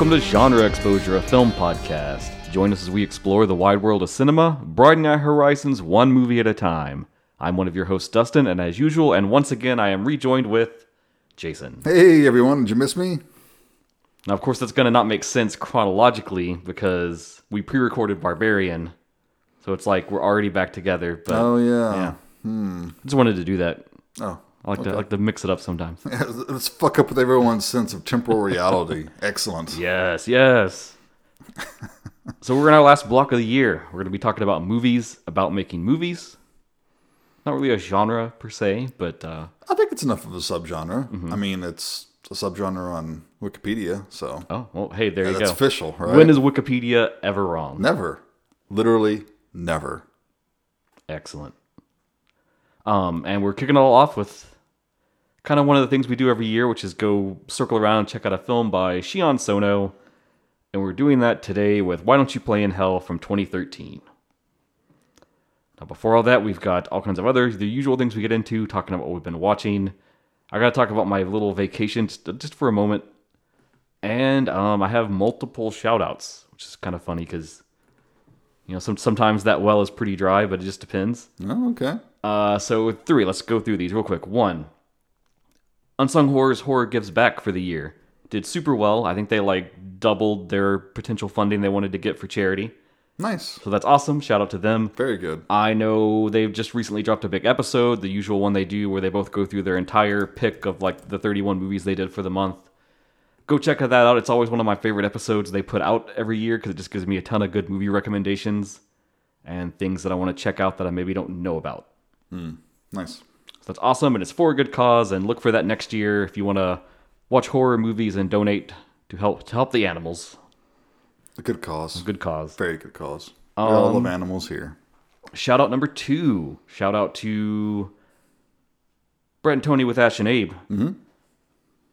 Welcome to Genre Exposure, a film podcast. Join us as we explore the wide world of cinema, broadening our horizons one movie at a time. I'm one of your hosts, Dustin, and as usual, and once again, I am rejoined with Jason. Hey everyone, did you miss me? Now, of course, that's going to not make sense chronologically because we pre recorded Barbarian, so it's like we're already back together. But Oh yeah. yeah. Hmm. Just wanted to do that. Oh. I like, to, I like to mix it up sometimes. Yeah, Let's fuck up with everyone's sense of temporal reality. Excellent. Yes, yes. so we're in our last block of the year. We're going to be talking about movies, about making movies. Not really a genre per se, but uh, I think it's enough of a subgenre. Mm-hmm. I mean, it's a subgenre on Wikipedia, so oh well. Hey, there you that's go. official, right? When is Wikipedia ever wrong? never, literally never. Excellent. Um, and we're kicking it all off with kind of one of the things we do every year, which is go circle around and check out a film by Sion Sono. And we're doing that today with Why Don't You Play in Hell from 2013. Now, before all that, we've got all kinds of other, the usual things we get into, talking about what we've been watching. I got to talk about my little vacation just, for a moment. And um, I have multiple shout outs, which is kind of funny because, you know, some, sometimes that well is pretty dry, but it just depends. Oh, okay. Uh, so three. Let's go through these real quick. One, Unsung Horrors Horror Gives Back for the year did super well. I think they like doubled their potential funding they wanted to get for charity. Nice. So that's awesome. Shout out to them. Very good. I know they've just recently dropped a big episode, the usual one they do where they both go through their entire pick of like the 31 movies they did for the month. Go check that out. It's always one of my favorite episodes they put out every year because it just gives me a ton of good movie recommendations and things that I want to check out that I maybe don't know about. Hmm. Nice. So that's awesome, and it's for a good cause. And look for that next year if you want to watch horror movies and donate to help to help the animals. A good cause. Good cause. Very good cause. we all Um, love animals here. Shout out number two. Shout out to Bret and Tony with Ash and Abe. Mm-hmm.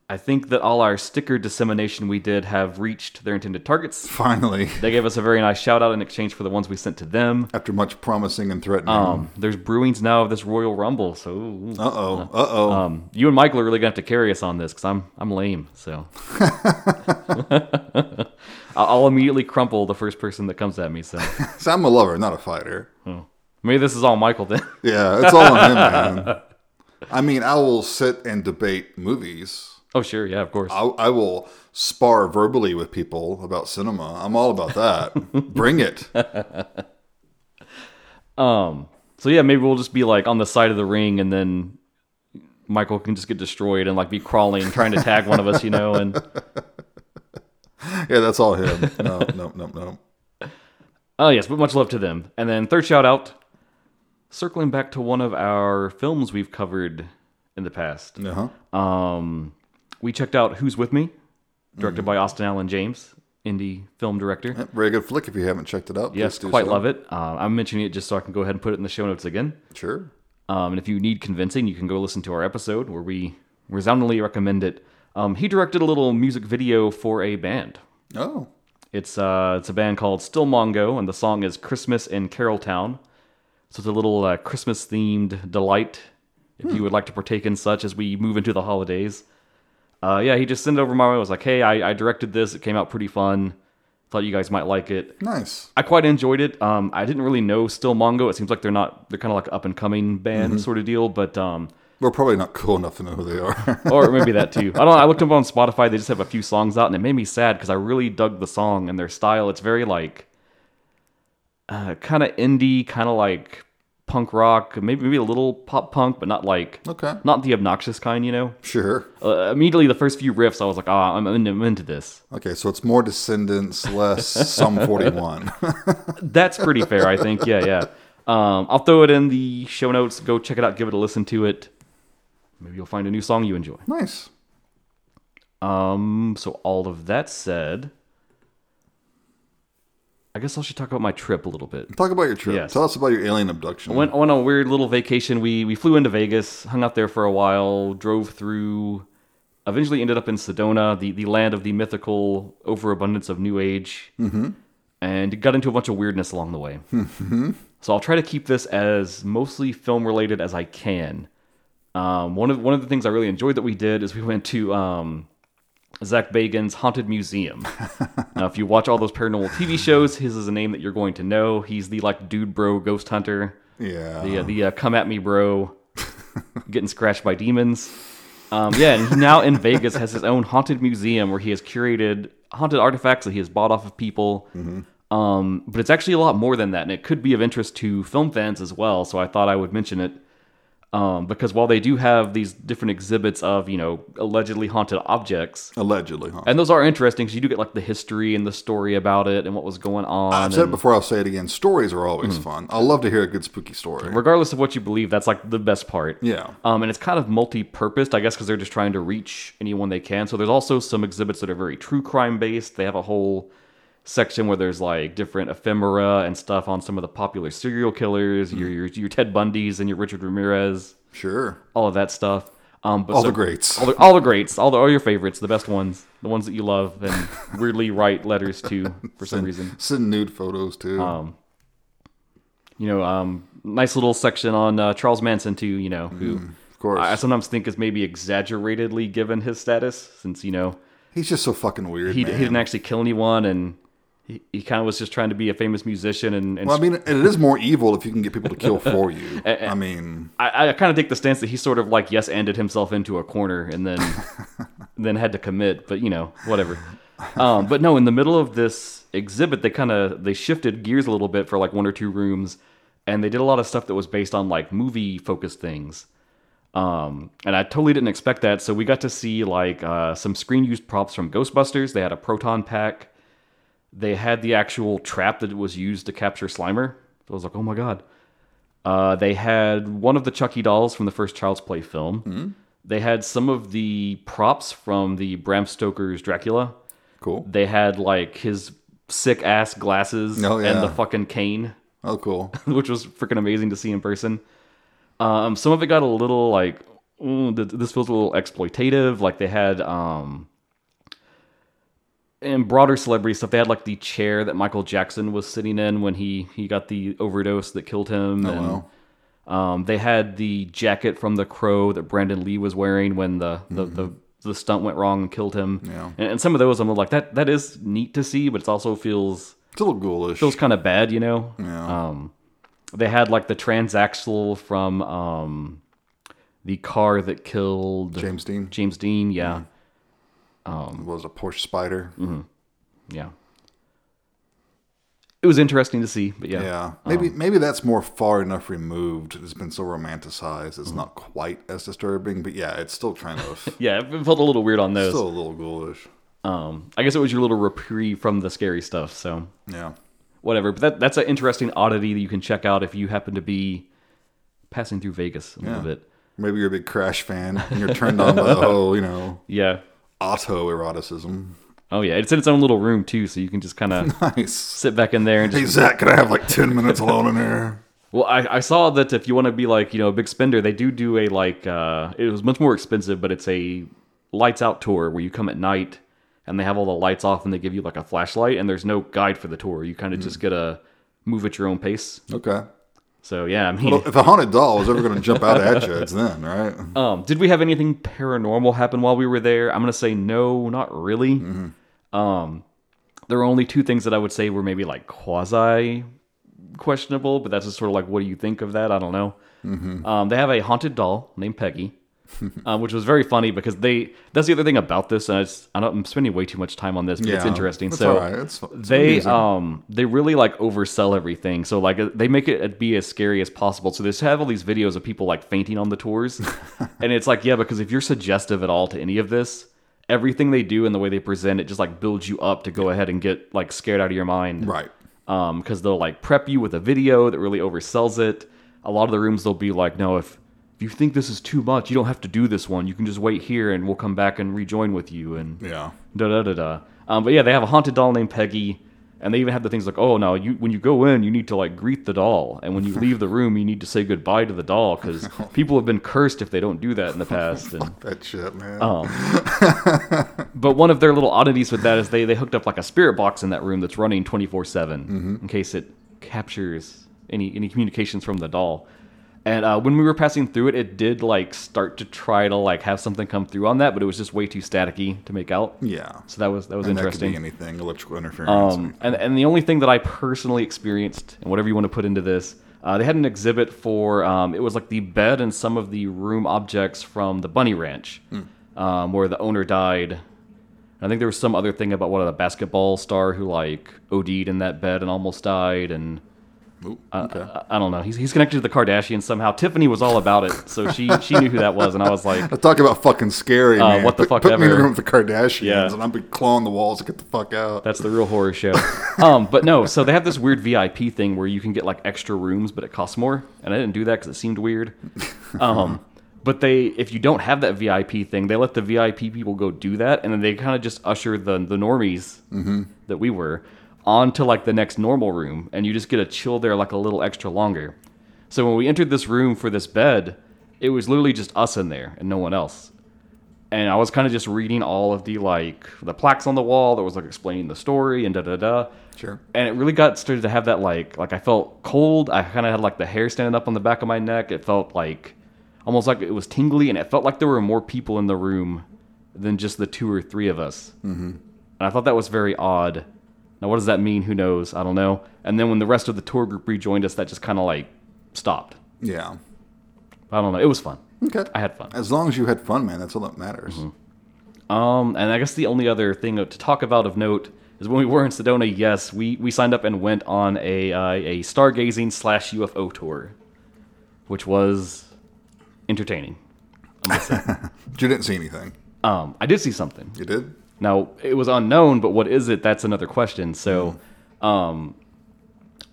I think that all our sticker dissemination we did have reached their intended targets. Finally, They gave us a very nice shout out in exchange for the ones we sent to them. after much promising and threatening. Um, there's brewings now of this Royal Rumble, so uh oh. Uh oh. um, you and Michael are really gonna have to carry us on this because I'm I'm lame. So I'll immediately crumple the first person that comes at me. So so I'm a lover, not a fighter. maybe this is all Michael then. Yeah, it's all on him, man. I mean, I will sit and debate movies. Oh sure, yeah, of course. I, I will spar verbally with people about cinema. I'm all about that. Bring it. Um, so yeah, maybe we'll just be like on the side of the ring, and then Michael can just get destroyed and like be crawling, trying to tag one of us, you know. And Yeah, that's all him. No, no, no, no. oh yes, but much love to them. And then third shout out, circling back to one of our films we've covered in the past. Uh huh. Um, we checked out Who's With Me, directed by Austin Allen James, indie film director. Very good flick if you haven't checked it out. please Yes, do quite so. love it. Uh, I'm mentioning it just so I can go ahead and put it in the show notes again. Sure. Um, and if you need convincing, you can go listen to our episode where we resoundingly recommend it. Um, he directed a little music video for a band. Oh, It's uh, it's a band called Still Mongo, and the song is "Christmas in Caroltown." So it's a little uh, Christmas themed delight. If you would like to partake in such as we move into the holidays, uh, yeah, he just sent it over my way. I was like, "Hey, I, I directed this. It came out pretty fun. Thought you guys might like it." nice. I quite enjoyed it. Um, I didn't really know Still Mongo. It seems like they're not they're kind of like up and coming band sort of deal, but um, We're probably not cool enough to know who they are. or maybe that too. I don't. know. I looked them up on Spotify. They just have a few songs out, and it made me sad because I really dug the song and their style. It's very like uh, kind of indie, kind of like punk rock, maybe maybe a little pop punk, but not like okay. not the obnoxious kind. You know. Sure. Uh, immediately, the first few riffs, I was like, "Ah, I'm, into- I'm into this." Okay, so it's more Descendants, less Sum 41. That's pretty fair, I think. Yeah, yeah. Um, I'll throw it in the show notes. Go check it out. Give it a listen to it. Maybe you'll find a new song you enjoy. nice. Um, so all of that said, I guess I should talk about my trip a little bit. Talk about your trip. Yes. Tell us about your alien abduction. I went on a weird little vacation. We we flew into Vegas, hung out there for a while, drove through, eventually ended up in Sedona, the, the land of the mythical overabundance of New Age, mm-hmm. and got into a bunch of weirdness along the way. So I'll try to keep this as mostly film related as I can. Um, one of one of the things I really enjoyed that we did is we went to um, Zak Bagans' Haunted Museum. now, if you watch all those paranormal TV shows, his is a name that you're going to know. He's the like dude bro ghost hunter, Yeah. the uh, the uh, come at me bro, getting scratched by demons. Um, yeah, and now in Vegas has his own haunted museum where he has curated haunted artifacts that he has bought off of people. Um, but it's actually a lot more than that, and it could be of interest to film fans as well. So I thought I would mention it um, because while they do have these different exhibits of you know allegedly haunted objects, Allegedly, huh? and those are interesting because you do get like the history and the story about it and what was going on. I've said it before, I'll say it again. Stories are always Hmm. fun. I love to hear a good spooky story. regardless of what you believe, that's like the best part. Yeah. Um, and it's kind of multi-purposed, I guess, because they're just trying to reach anyone they can. So there's also some exhibits that are very true crime based. They have a whole section where there's like different ephemera and stuff on some of the popular serial killers, Hmm. your, your your Ted Bundys and your Richard Ramirez, Sure. all of that stuff. Um, but All so- the greats. all the, all the greats, all the all your favorites, the best ones, the ones that you love and weirdly write letters to for some reason. Send nude photos too. Um, You know, um, nice little section on uh, Charles Manson too. You know, who of course. I sometimes think is maybe exaggeratedly given his status, since you know He's just so fucking weird. he, he didn't actually kill anyone, and he, he kind of was just trying to be a famous musician. And, and Well, I mean, it is more evil if you can get people to kill for you. I mean, I, I kind of take the stance that he sort of like yes ended himself into a corner and then then had to commit, but you know whatever. Um, but no, in the middle of this exhibit, they kind of they shifted gears a little bit for like one or two rooms, and they did a lot of stuff that was based on like movie focused things. Um, and I totally didn't expect that. So we got to see like uh, some screen used props from Ghostbusters. They had a proton pack. They had the actual trap that was used to capture Slimer. So I was like, oh my god. Uh, they had one of the Chucky dolls from the first Child's Play film. They had some of the props from the Bram Stoker's Dracula. cool. They had like his sick ass glasses Oh, yeah. and the fucking cane, Oh, cool. which was freaking amazing to see in person. Um, some of it got a little like, this feels a little exploitative. Like they had, um, and broader celebrity stuff. They had like the chair that Michael Jackson was sitting in when he he got the overdose that killed him. Oh, and, wow. um, they had the jacket from The Crow that Brandon Lee was wearing when the the, the, the stunt went wrong and killed him. Mm-hmm. Yeah. And, and some of those I'm like that that is neat to see, but it also feels It's a little ghoulish. feels kind of bad, you know. Yeah. Um, they had like the transaxle from um, the car that killed James Dean James Dean. Yeah, was a Porsche Spyder. Mm-hmm. yeah. It was interesting to see, but yeah, Yeah, maybe maybe that's more far enough removed. It's been so romanticized. It's Mm-hmm. not quite as disturbing, but yeah, it's still kind of yeah. It felt a little weird on those. still a little ghoulish. Um, I guess it was your little reprieve from the scary stuff. So Yeah, whatever. But that that's an interesting oddity that you can check out if you happen to be passing through Vegas a little bit. maybe you're a big Crash fan and you're turned on by the whole you know Yeah. Autoeroticism. Oh yeah. It's in its own little room too, so you can just kind of Nice. sit back in there and Hey just. Zak, can I have like ten minutes alone in there? Well, I, I saw that if you want to be like you know a big spender, they do do a like uh, it was much more expensive, but it's a lights out tour where you come at night and they have all the lights off and they give you like a flashlight and there's no guide for the tour. You kind of just get to move at your own pace. Okay. So yeah, I mean, Well, if a haunted doll was ever going to jump out at you, it's then, right? Um, did we have anything paranormal happen while we were there? I'm gonna say no, not really. Um, there were only two things that I would say were maybe like quasi questionable, but that's just sort of like, what do you think of that? I don't know. Um, they have a haunted doll named Peggy, um, which was very funny because they. That's the other thing about this, and it's, I don't, I'm spending way too much time on this, but it's interesting. it's so right. It's- it's they amusing. um they really like oversell everything. So like uh, they make it be as scary as possible. So they have all these videos of people like fainting on the tours, and it's like yeah, because if you're suggestive at all to any of this, everything they do and the way they present it just like builds you up to go ahead and get like scared out of your mind Right. um because they'll like prep you with a video that really oversells it a lot of the rooms they'll be like no if if you think this is too much you don't have to do this one you can just wait here and we'll come back and rejoin with you and Yeah. da da da da um but yeah they have a haunted doll named peggy and they even have the things like oh no you when you go in you need to like greet the doll and when you leave the room you need to say goodbye to the doll because people have been cursed if they don't do that in the past and That shit, man. um, but one of their little oddities with that is they, they hooked up like a spirit box in that room that's running 24 7 in case it captures any, any communications from the doll. And uh, when we were passing through it, it did like start to try to like have something come through on that, but it was just way too staticky to make out. Yeah. So that was that was and interesting. that anything, electrical interference. Um, and, and the only thing that I personally experienced, and whatever you want to put into this, uh, they had an exhibit for um, it was like the bed and some of the room objects from the Bunny Ranch, um, where the owner died. I think there was some other thing about what a basketball star who like OD'd in that bed and almost died, and Ooh, uh, okay. I, I don't know. He's, he's connected to the Kardashians somehow. Tiffany was all about it, so she she knew who that was, and I was like, talk about fucking scary, man. Uh, what the put, fuck Put me in a ever. room with the Kardashians, Yeah. and I'll be clawing the walls to get the fuck out. That's the real horror show. um, but no, so they have this weird VIP thing where you can get like extra rooms, but it costs more. And I didn't do that because it seemed weird. Um, but they, if you don't have that VIP thing, they let the VIP people go do that, and then they kind of just usher the the normies that we were onto like the next normal room, and you just get to chill there like a little extra longer. So when we entered this room for this bed, it was literally just us in there and no one else and I was kind of just reading all of the like the plaques on the wall that was like explaining the story and da da da. Sure. And it really got started to have that like like I felt cold. I kind of had like the hair standing up on the back of my neck. It felt like almost like it was tingly, and it felt like there were more people in the room than just the two or three of us. Mm-hmm. And I thought that was very odd. Now, what does that mean? Who knows? I don't know. And then when the rest of the tour group rejoined us, that just kind of like stopped. Yeah. I don't know. It was fun. Okay. I had fun. As long as you had fun, man, that's all that matters. Mm-hmm. Um, and I guess the only other thing to talk about of note is when we were in Sedona. Yes, we, we signed up and went on a uh, a stargazing slash UFO tour, which was entertaining. I must say. But you didn't see anything. um, I did see something. You did? Now it was unknown, but what is it? That's another question. So, um,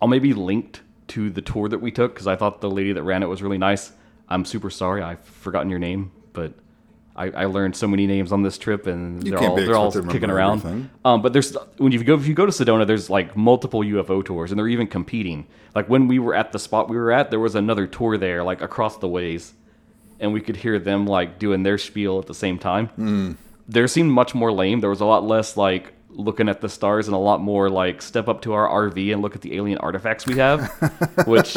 I'll maybe linked to the tour that we took because I thought the lady that ran it was really nice. I'm super sorry, I've forgotten your name, but I, I learned so many names on this trip, and You they're all they're all kicking around. Um, but there's when you go if you go to Sedona, there's like multiple UFO tours, and they're even competing. Like when we were at the spot we were at, there was another tour there, like across the ways, and we could hear them like doing their spiel at the same time. Hmm. There seemed much more lame. There was a lot less like looking at the stars and a lot more like step up to our RV and look at the alien artifacts we have. which,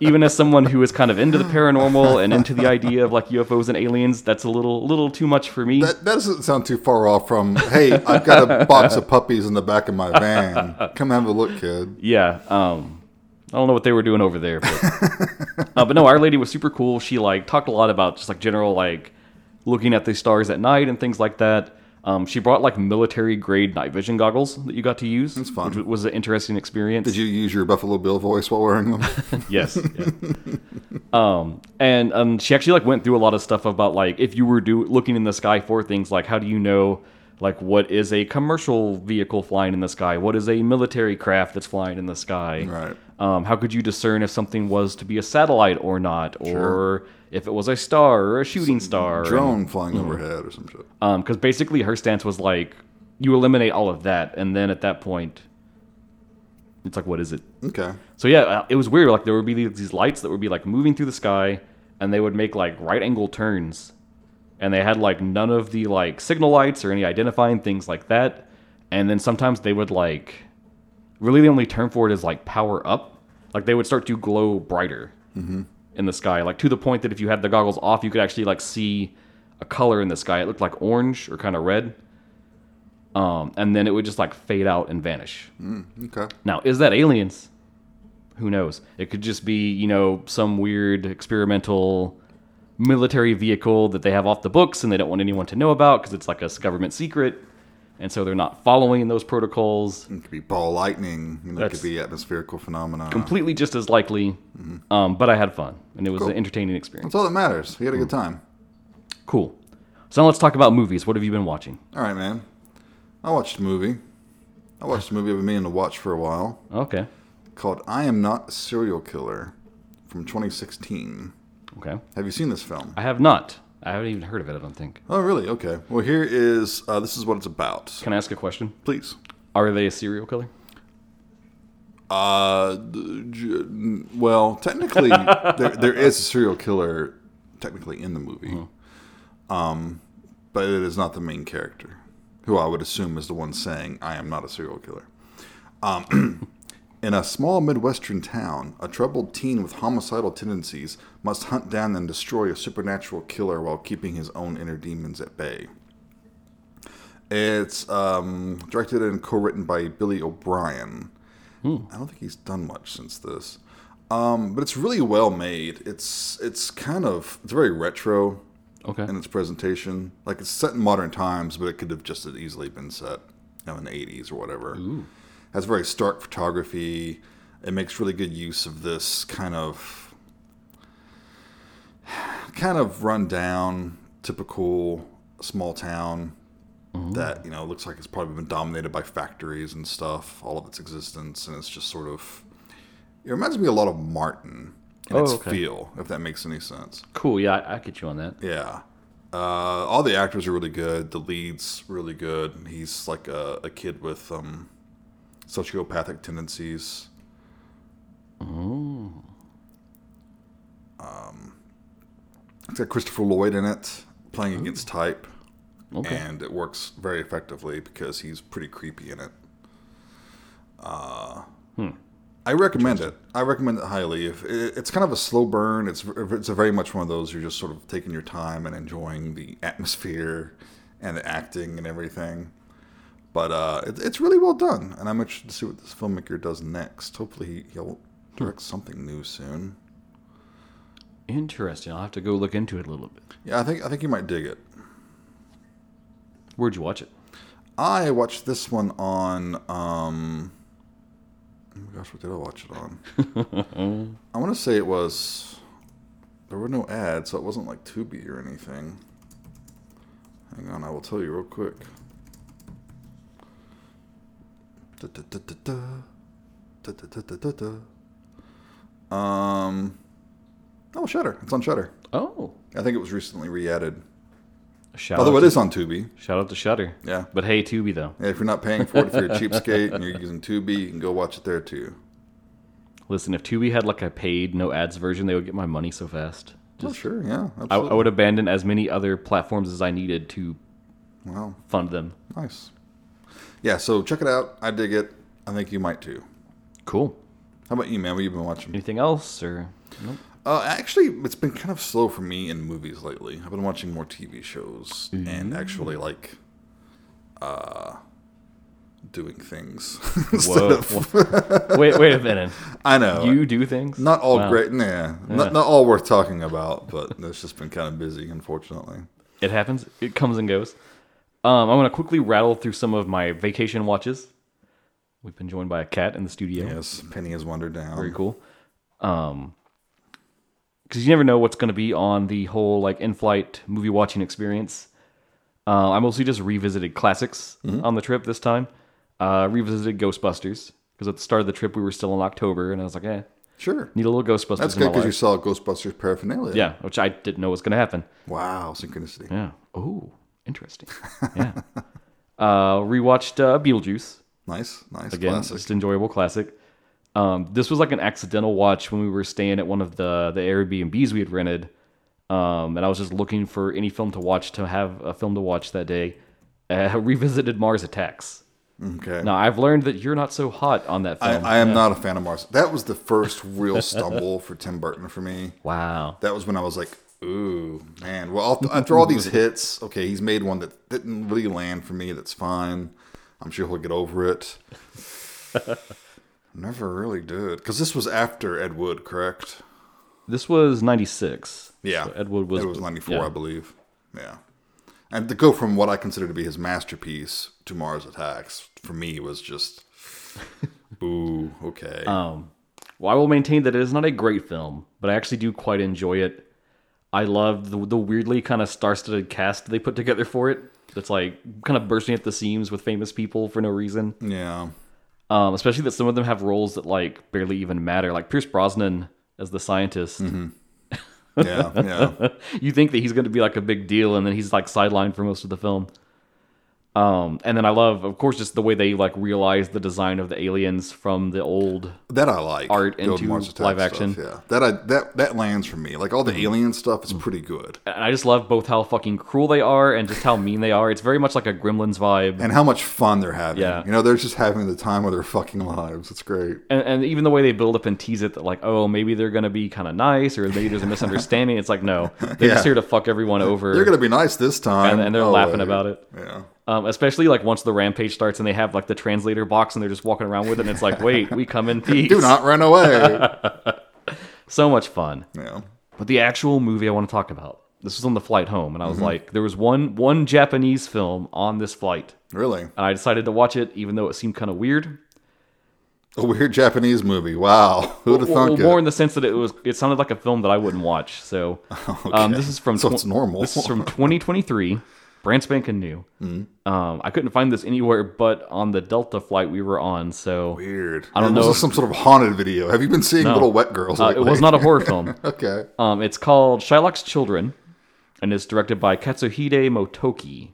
even as someone who is kind of into the paranormal and into the idea of like UFOs and aliens, that's a little little too much for me. That, that doesn't sound too far off from, hey, I've got a box of puppies in the back of my van. Come have a look, kid. yeah um i don't know what they were doing over there but, uh, but no our lady was super cool she like talked a lot about just like general like looking at the stars at night and things like that um, she brought like military grade night vision goggles that you got to use That's fun. which was an interesting experience Did you use your Buffalo Bill voice while wearing them? yes yeah. um and um she actually like went through a lot of stuff about like if you were do looking in the sky for things like how do you know like what is a commercial vehicle flying in the sky what is a military craft that's flying in the sky Right. Um, how could you discern if something was to be a satellite or not or if it was a star or a shooting star and- Drone flying overhead or some shit. um because basically her stance was like you eliminate all of that and then at that point it's like what is it Okay. so yeah, uh, it was weird. Like there would be these lights that would be like moving through the sky, and they would make like right angle turns, and they had like none of the like signal lights or any identifying things like that. And then sometimes they would like really the only term for it is like power up. Like they would start to glow brighter in the sky, like to the point that if you had the goggles off, you could actually like see a color in the sky. It looked like orange or kind of red. Um, and then it would just like fade out and vanish. Okay. Now, is that aliens? Who knows? It could just be, you know, some weird experimental military vehicle that they have off the books and they don't want anyone to know about because it's like a government secret. And so they're not following those protocols. It could be ball lightning. You know, it could be atmospherical phenomena. Completely just as likely. Um, but I had fun and it was Cool. an entertaining experience. That's all that matters. We had a good time. Cool. So now let's talk about movies. What have you been watching? All right, man. I watched a movie. I watched a movie I've been meaning to watch for a while Okay. called I Am Not a Serial Killer from 2016. Okay. Have you seen this film? I have not. I haven't even heard of it, I don't think. Oh, really? Okay. Well, here is uh, this is what it's about. Can I ask a question? Please. Are they a serial killer? Uh, j- well, technically, there, there is a serial killer technically in the movie, um, but it is not the main character, who I would assume is the one saying, "I am not a serial killer." Um, In a small Midwestern town, a troubled teen with homicidal tendencies must hunt down and destroy a supernatural killer while keeping his own inner demons at bay. It's um, directed and co-written by Billy O'Brien. I don't think he's done much since this, um, but it's really well made. It's it's kind of it's very retro Okay. in its presentation. Like it's set in modern times, but it could have just as easily been set you know, in the 80s or whatever. Has very stark photography. It makes really good use of this kind of kind of run down, typical small town that you know looks like it's probably been dominated by factories and stuff all of its existence, and it's just sort of. It reminds me a lot of Martin in Oh, its okay. feel, if that makes any sense. Cool. Yeah, I, I get you on that. Yeah. Uh, all the actors are really good. The lead's really good. He's like a, a kid with um, sociopathic tendencies. Um, it's got Christopher Lloyd in it, playing against type, Okay. and it works very effectively because he's pretty creepy in it. Uh, I recommend it. I recommend it highly. If it, it's kind of a slow burn, it's it's a very much one of those you're just sort of taking your time and enjoying the atmosphere and the acting and everything. But uh, it, it's really well done, and I'm interested to see what this filmmaker does next. Hopefully, he, he'll direct something new soon. Interesting. I'll have to go look into it a little bit. Yeah, I think I think you might dig it. Where'd you watch it? I watched this one on. Um, oh my gosh, what did I watch it on? I want to say it was. There were no ads, so it wasn't like Tubi or anything. Hang on, I will tell you real quick. Um. Oh, Shudder. It's on Shudder. Oh, I think it was recently re-added. shout Although out it to, is on Tubi. shout out to Shudder. Yeah. But hey, Tubi though. Yeah, if you're not paying for it, if you're a cheapskate and you're using Tubi, you can go watch it there too. Listen, if Tubi had like a paid no ads version, they would get my money so fast. Oh, sure, yeah, I, absolutely. I would abandon as many other platforms as I needed to Wow, fund them. nice. Yeah, so check it out. I dig it. I think you might too. Cool. How about you, man? What you been watching? Anything else or? Nope. Uh, actually, it's been kind of slow for me in movies lately. I've been watching more TV shows and actually like uh, doing things. Whoa. wait, wait a minute. I know. You do things? not all Wow. great. Nah, not, not all worth talking about. But it's just been kind of busy, unfortunately. It happens. It comes and goes. Um, I'm gonna quickly rattle through some of my vacation watches. We've been joined by a cat in the studio. Yes, Penny has wandered down. Very cool. Um, because you never know what's going to be on the whole like in-flight movie watching experience. Uh, I mostly just revisited classics Mm-hmm. on the trip this time. Uh, revisited Ghostbusters because at the start of the trip we were still in October, and I was like, eh, Sure. need a little Ghostbusters That's good because you saw Ghostbusters paraphernalia. Yeah, which I didn't know was going to happen. Wow, synchronicity. Yeah. Oh, interesting. yeah. Uh, rewatched uh, Beetlejuice. Nice, nice, Again, classic. just enjoyable classic. Um, this was like an accidental watch when we were staying at one of the the Airbnbs we had rented, um, and I was just looking for any film to watch to have a film to watch that day. Uh, revisited Mars Attacks. Okay. Now I've learned that you're not so hot on that film. I am not a fan of Mars. That was the first real stumble for Tim Burton for me. wow. That was when I was like, ooh, man. Well, after- after all these hits, okay, he's made one that didn't really land for me. That's fine. I'm sure he'll get over it. Never really did. Because this was after Ed Wood, correct? This was '96. Yeah. So Ed Wood was It was 94, yeah. I believe. Yeah. And to go from what I consider to be his masterpiece to Mars Attacks, for me, was just, ooh, okay. Um, well, I will maintain that it is not a great film, but I actually do quite enjoy it. I love the, the weirdly kind of star-studded cast they put together for it. That's like kind of bursting at the seams with famous people for no reason. yeah. Um, especially that some of them have roles that like barely even matter, like Pierce Brosnan as the scientist. Yeah. Yeah. you think that he's going to be like a big deal, and then he's like sidelined for most of the film. Um, and then I love, of course, just the way they like realize the design of the aliens from the old. That I like. Art into live stuff, action. Mm-hmm. Yeah, that I that that lands for me. Like all the alien stuff is pretty good, And I just love both how fucking cruel they are and just how mean they are. It's very much like a Gremlins vibe. and how much fun they're having. Yeah. you know, they're just having the time of their fucking lives. It's great. and, and even the way they build up and tease it that like oh maybe they're gonna be kind of nice or maybe there's a misunderstanding it's like no they're Yeah. just here to fuck everyone over They're gonna be nice this time, and, and they're Oh, laughing wait. about it Yeah, um, especially like once the rampage starts and they have like the translator box and they're just walking around with it and it's like wait we come in peace do not run away. so much fun yeah, but the actual movie i want to talk about this was on the flight home and i was Mm-hmm. like there was one one japanese film on this flight really and i decided to watch it even though it seemed kind of weird a weird Japanese movie. Wow, who'd have well, thunk more it? in the sense that it was it sounded like a film that I wouldn't watch. So um, this is from So it's normal. This is from 2023, brand spanking new. Mm-hmm. Um, I couldn't find this anywhere but on the Delta flight we were on. So Weird. I don't was know this if- some sort of haunted video? Have you been seeing little wet girls? uh, it was not a horror film. okay. Um, it's called Shylock's Children, and it's directed by Katsuhide Motoki.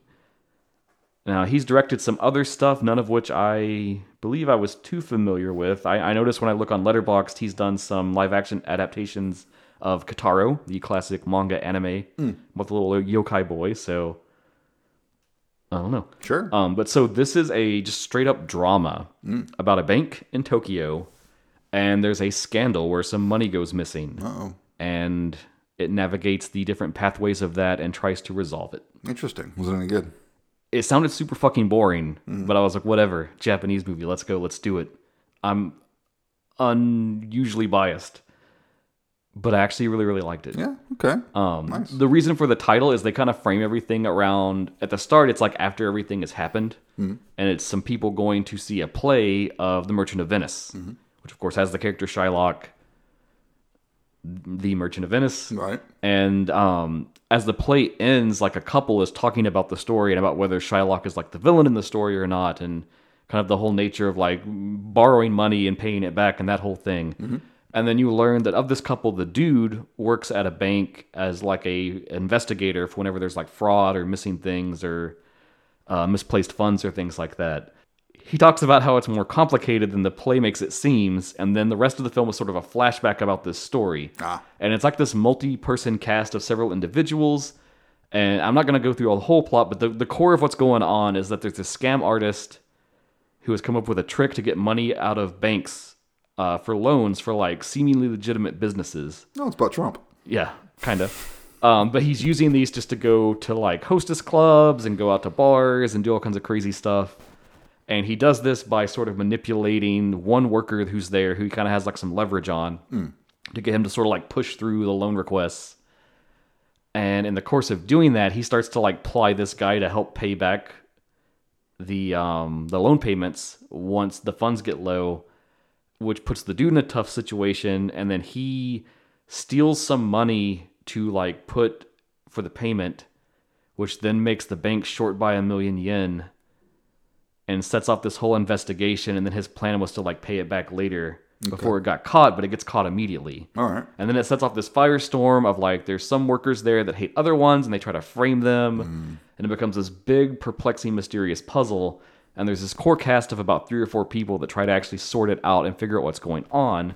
Now he's directed some other stuff, none of which I believe I was too familiar with. I, I noticed when I look on Letterboxd, he's done some live action adaptations of Kitaro, the classic manga anime with the little yokai boy. So I don't know. Sure. Um, but so this is a just straight up drama about a bank in Tokyo, and there's a scandal where some money goes missing, oh, and it navigates the different pathways of that and tries to resolve it. interesting. Was it any good? It sounded super fucking boring, but I was like, whatever, Japanese movie, let's go, let's do it. I'm unusually biased, but I actually really, really liked it. Yeah. Okay. Um, Nice. The reason for the title is they kind of frame everything around. At the start, it's like after everything has happened, Mm-hmm. and it's some people going to see a play of The Merchant of Venice, Mm-hmm. which of course has the character Shylock, the Merchant of Venice, right. and um, as the play ends, like a couple is talking about the story and about whether Shylock is like the villain in the story or not, and kind of the whole nature of like borrowing money and paying it back and that whole thing. And then you learn that of this couple, the dude works at a bank as like a investigator for whenever there's like fraud or missing things or uh, misplaced funds or things like that. He talks about how it's more complicated than the play makes it seems, and then the rest of the film is sort of a flashback about this story. Ah. And it's like this multi-person cast of several individuals. And I'm not going to go through all the whole plot, but the, the core of what's going on is that there's this scam artist who has come up with a trick to get money out of banks uh, for loans for like seemingly legitimate businesses. No, it's about Trump. Yeah, kind of. Um, but he's using these just to go to like hostess clubs and go out to bars and do all kinds of crazy stuff. And he does this by sort of manipulating one worker who's there who he kind of has like some leverage on to get him to sort of like push through the loan requests. And in the course of doing that, he starts to like ply this guy to help pay back the um the loan payments once the funds get low, which puts the dude in a tough situation. And then he steals some money to like put for the payment, which then makes the bank short by a million yen and sets off this whole investigation. And then his plan was to like pay it back later before it got caught, but it gets caught immediately. All right. And then it sets off this firestorm of like there's some workers there that hate other ones and they try to frame them. Hmm. And it becomes this big, perplexing, mysterious puzzle. And there's this core cast of about three or four people that try to actually sort it out and figure out what's going on.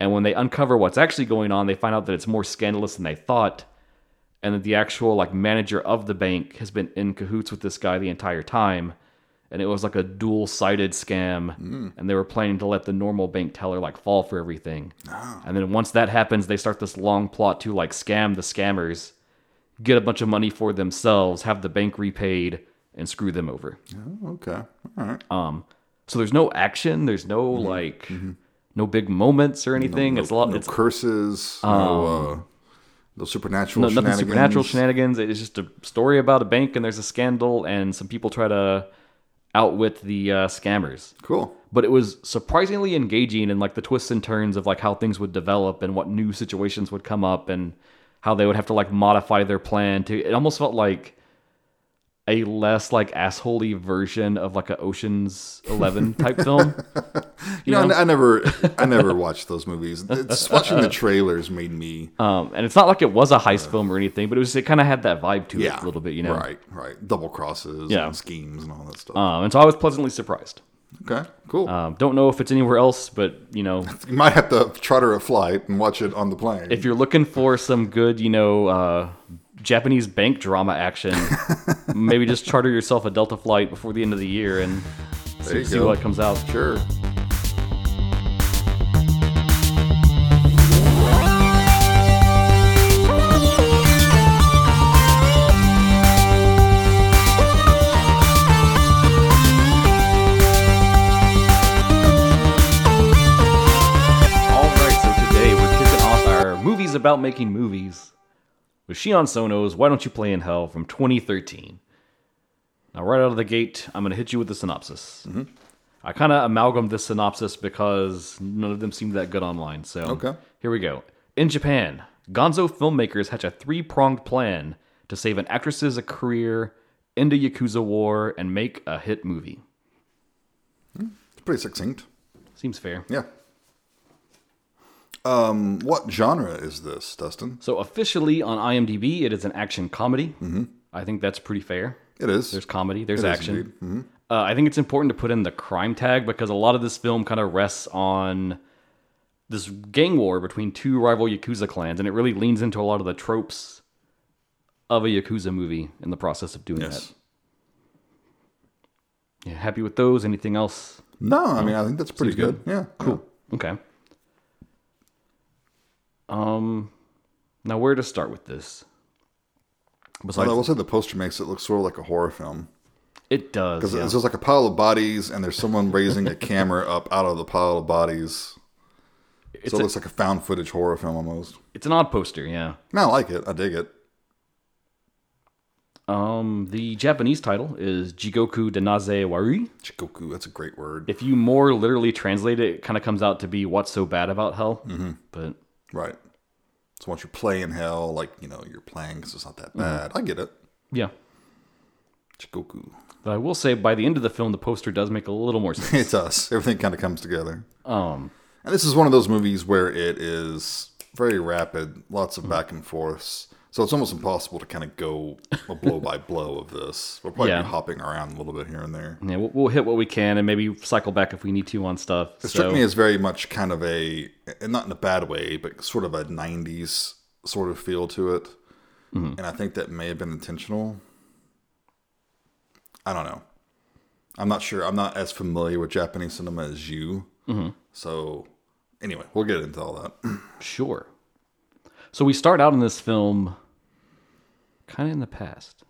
And when they uncover what's actually going on, they find out that it's more scandalous than they thought. And that the actual like manager of the bank has been in cahoots with this guy the entire time. And it was like a dual sided scam. Mm. And they were planning to let the normal bank teller like fall for everything. Ah. And then once that happens, they start this long plot to like scam the scammers, get a bunch of money for themselves, have the bank repaid, and screw them over. Oh, okay. All right. Um, so there's no action, there's no like, no big moments or anything. it's a lot. no it's curses. no, uh, no supernatural. no, nothing shenanigans. supernatural shenanigans. It's just a story about a bank and there's a scandal and some people try to outwit the uh, scammers. Cool. But it was surprisingly engaging in like the twists and turns of like how things would develop and what new situations would come up and how they would have to like modify their plan to. It almost felt like a less like assholey version of like a Ocean's Eleven type film. You know, I, I never, I never watched those movies. It's watching the trailers made me, Um, and it's not like it was a heist film or anything, but it was it kind of had that vibe to yeah, it a little bit, you know. right, right, double crosses, Yeah. and schemes, and all that stuff. Um, and so I was pleasantly surprised. okay, cool. Um, don't know if it's anywhere else, but you know, you might have to charter a flight and watch it on the plane. if you're looking for some good, you know, uh, Japanese bank drama action, maybe just charter yourself a Delta flight before the end of the year and see, see what comes out. sure. All right, so today we're kicking off our movies about making movies with Sion Sono's "Why Don't You Play in Hell" from 2013. Now, right out of the gate, I'm going to hit you with the synopsis. Mm-hmm. I kind of amalgamed this synopsis because none of them seemed that good online. So, Okay. here we go. In Japan, Gonzo filmmakers hatch a three-pronged plan to save an actress's career, end a yakuza war, and make a hit movie. Hmm. It's pretty succinct. Seems fair. Yeah. Um, what genre is this, Dustin? So officially on IMDb, it is an action comedy. Mm-hmm. I think that's pretty fair. It is. There's comedy, there's It is action. indeed. Mhm. Uh, I think it's important to put in the crime tag because a lot of this film kind of rests on this gang war between two rival yakuza clans, and it really leans into a lot of the tropes of a yakuza movie in the process of doing Yes. that. Yeah, happy with those? Anything else? No, I mean I think that's pretty good. Yeah. Cool. Okay. Um, now where to start with this? But Besides, I will say the poster makes it look sort of like a horror film it does. because yeah. there's like a pile of bodies and there's someone raising a camera up out of the pile of bodies. It's, so it a- looks like a found footage horror film almost. it's an odd poster, yeah. No, I like it. I dig it. Um, the Japanese title is Jigoku Denaze Wari. Jigoku, that's a great word. If you more literally translate it, it kind of comes out to be "What's so bad about hell?" Mm-hmm. But Right. So once you play in hell, like you know, you're playing because it's not that bad. I get it. yeah, Jigoku. but I will say by the end of the film, the poster does make a little more sense. It's us. Everything kind of comes together. um, And this is one of those movies where it is very rapid, lots of back and forths. So it's almost impossible to kind of go a blow by blow of this. We'll probably Yeah. be hopping around a little bit here and there. yeah, we'll, we'll hit what we can and maybe cycle back if we need to on stuff. It So, struck me as very much kind of a, and not in a bad way, but sort of a 90s sort of feel to it. Mm-hmm. And I think that may have been intentional. I don't know. I'm not sure. I'm not as familiar with Japanese cinema as you. Mm-hmm. So, anyway, we'll get into all that. sure. So we start out in this film, kind of in the past,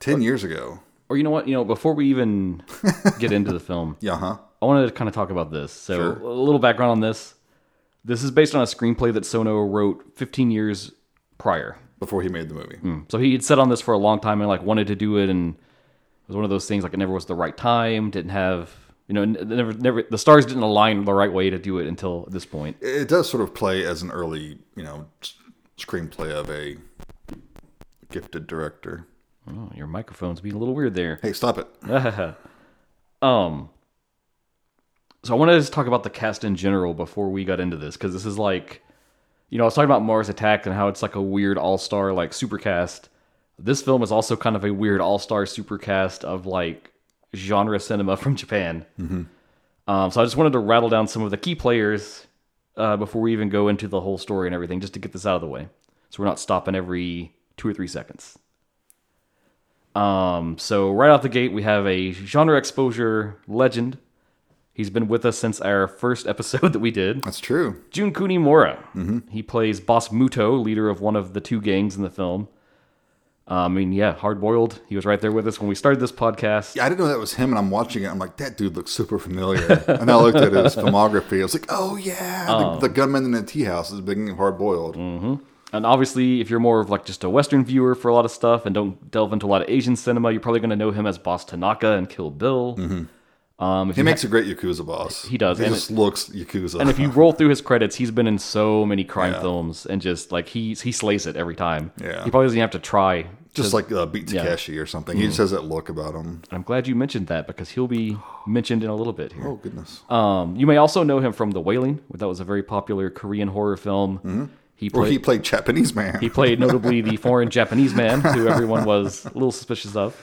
10 years ago. or you know what? You know, before we even get into the film, Yeah, huh? I wanted to kind of talk about this. So, Sure. a little background on this. This is based on a screenplay that Sono wrote 15 years prior. Before he made the movie. Mm. So he had set on this for a long time and like wanted to do it, and it was one of those things like it never was the right time. Didn't have you know never never the stars didn't align the right way to do it until this point. It does sort of play as an early, you know, screenplay of a gifted director. Oh, your microphone's being a little weird there. Hey, stop it. um so i wanted to just talk about the cast in general before we got into this because this is like you know i was talking about mars attack and how it's like a weird all-star like supercast this film is also kind of a weird all-star supercast of like genre cinema from japan um, so i just wanted to rattle down some of the key players uh, before we even go into the whole story and everything just to get this out of the way so we're not stopping every two or three seconds um, so right out the gate, we have a genre exposure legend. He's been with us since our first episode that we did. That's true. Jun Kunimura. Mm-hmm. He plays Boss Muto, leader of one of the two gangs in the film. Uh, I mean, yeah, hard boiled. He was right there with us when we started this podcast. Yeah, I didn't know that was him, and I'm watching it. I'm like, that dude looks super familiar. and I looked at his filmography. I was like, oh yeah, the, the gunman in the tea house is and hard boiled. And obviously, if you're more of like just a Western viewer for a lot of stuff and don't delve into a lot of Asian cinema, you're probably going to know him as Boss Tanaka and Kill Bill. Um, if He makes a great Yakuza boss. He does, He and just looks Yakuza. and if you roll through his credits, he's been in so many crime Yeah. films and just like he's he slays it every time. Yeah. he probably doesn't have to try. just like uh, Beat yeah. Mm-hmm. Takeshi or something. He just has that look about him. And I'm glad you mentioned that because he'll be mentioned in a little bit here. Oh goodness. Um, you may also know him from The Wailing. That was a very popular Korean horror film. He Or played he played Japanese man. He played notably the foreign Japanese man, who everyone was a little suspicious of.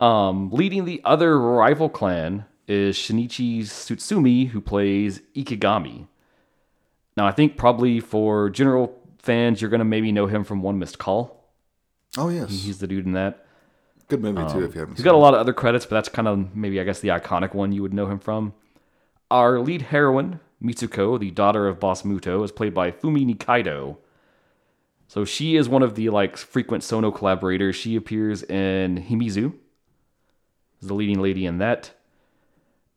Um, leading the other rival clan is Shinichi Tsutsumi, who plays Ikegami. Now, I think probably for general fans, you're going to maybe know him from One Missed Call. oh yes, He's the dude in that. good movie too. If you haven't he's got a lot of other credits, but that's kind of maybe, I guess, the iconic one you would know him from. Our lead heroine, Mitsuko, the daughter of Boss Muto, is played by Fumi Nikaido. So she is one of the like frequent Sono collaborators. She appears in Himizu, is the leading lady in that.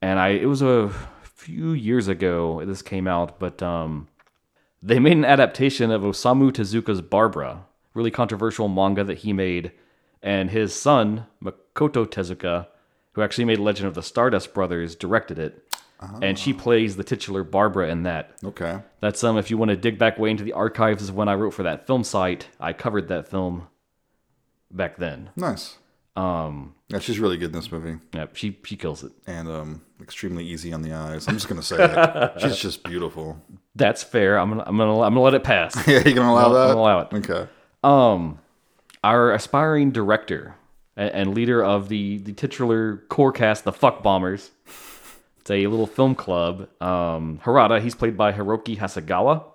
And I, it was a few years ago this came out, but um, they made an adaptation of Osamu Tezuka's Barbara, really controversial manga that he made, and his son Makoto Tezuka, who actually made Legend of the Stardust Brothers, directed it, and she plays the titular Barbara in that. Okay. That's um, if you want to dig back way into the archives of when I wrote for that film site, I covered that film back then. Nice. Um, Yeah, she's really good in this movie, yeah, she she kills it. and um, extremely easy on the eyes. I'm just gonna say it. She's just beautiful. That's fair. I'm gonna I'm gonna I'm gonna let it pass. Yeah, you gonna allow I'm that? gonna allow it. Okay. Um, our aspiring director and, and leader of the the titular core cast, the Fuck Bombers. It's a little film club. Um, Harada, he's played by Hiroki Hasegawa.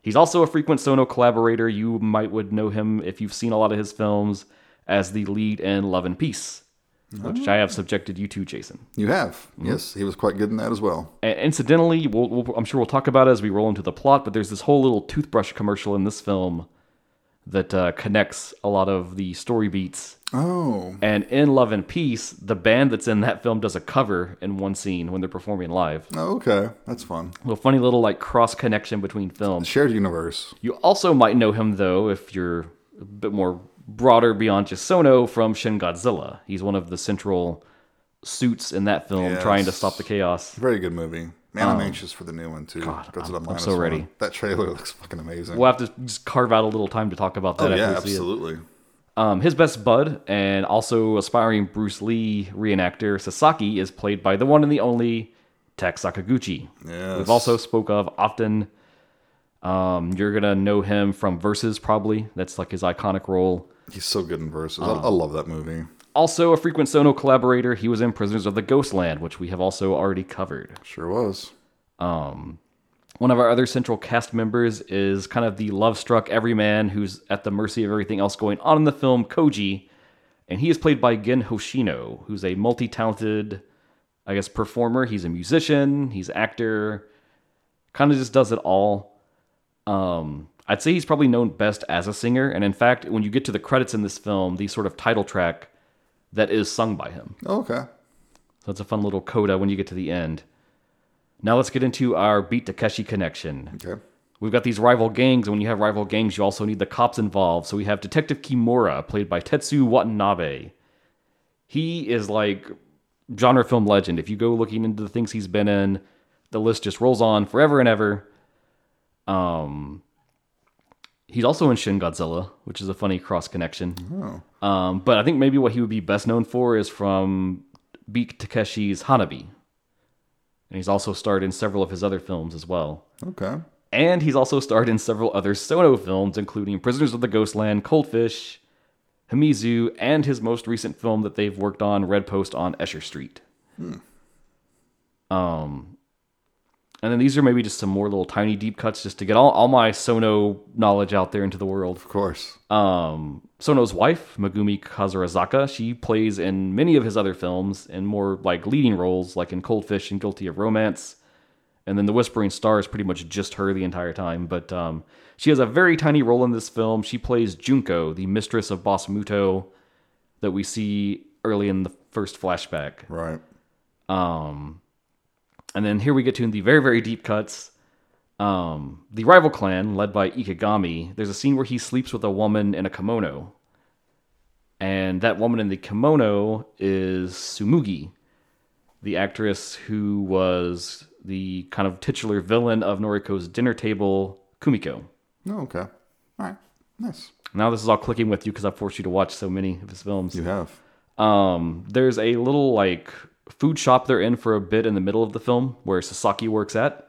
He's also a frequent Sono collaborator. You might would know him if you've seen a lot of his films as the lead in Love and Peace, which I have subjected you to, Jason. You have. Mm-hmm. Yes, he was quite good in that as well. And incidentally, we'll, we'll, I'm sure we'll talk about it as we roll into the plot, but there's this whole little toothbrush commercial in this film that uh, connects a lot of the story beats. Oh, And in Love and Peace, the band that's in that film does a cover in one scene when they're performing live. oh okay. That's fun. A little funny little like cross connection between films. Shared universe. You also might know him though if you're a bit more broader beyond just Sono from Shin Godzilla. He's one of the central suits in that film Yes. trying to stop the chaos. Very good movie. Man, I'm anxious for the new one too. Um, God, Godzilla I'm- I'm so one. ready. That trailer looks fucking amazing. We'll have to just carve out a little time to talk about that oh yeah, absolutely. Um, his best bud and also aspiring Bruce Lee reenactor Sasaki is played by the one and the only Tak Sakaguchi. Yes. We've also spoke of often. Um, you're gonna know him from Versus probably. That's like his iconic role. He's so good in Versus. Um, I, I love that movie. Also a frequent Sono collaborator. He was in Prisoners of the Ghostland, which we have also already covered. Sure was. One of our other central cast members is kind of the love-struck everyman who's at the mercy of everything else going on in the film, Koji, and he is played by Gen Hoshino, who's a multi-talented, I guess, performer. He's a musician, he's actor, kind of just does it all. Um, I'd say he's probably known best as a singer, and in fact, when you get to the credits in this film, the sort of title track that is sung by him. Oh, okay. So it's a fun little coda when you get to the end. Now let's get into our Beat Takeshi connection. Okay. We've got these rival gangs, and when you have rival gangs, you also need the cops involved. So we have Detective Kimura, played by Tetsu Watanabe. He is like genre film legend. If you go looking into the things he's been in, the list just rolls on forever and ever. Um, he's also in Shin Godzilla, which is a funny cross connection. Oh. Um, but I think maybe what he would be best known for is from Beat Takeshi's Hanabi. And he's also starred in several of his other films as well. Okay. And he's also starred in several other Sono films, including Prisoners of the Ghostland, Coldfish, Himizu, and his most recent film that they've worked on, Red Post on Escher Street. Um, and then these are maybe just some more little tiny deep cuts just to get all, all my Sono knowledge out there into the world. Of course. Um, Sono's wife, Megumi Kagurazaka, she plays in many of his other films in more like leading roles, like in Cold Fish and Guilty of Romance. And then The Whispering Star is pretty much just her the entire time. But um, she has a very tiny role in this film. She plays Junko, the mistress of Boss Muto that we see early in the first flashback. Right. Um, and then here we get to the very, very deep cuts. Um, the rival clan, led by Ikegami, there's a scene where he sleeps with a woman in a kimono. And that woman in the kimono is Sumugi, the actress who was the kind of titular villain of Noriko's dinner table, Kumiko. Oh, okay. All right. Nice. Now this is all clicking with you because I've forced you to watch so many of his films. You have. Um, there's a little like food shop they're in for a bit in the middle of the film where Sasaki works at,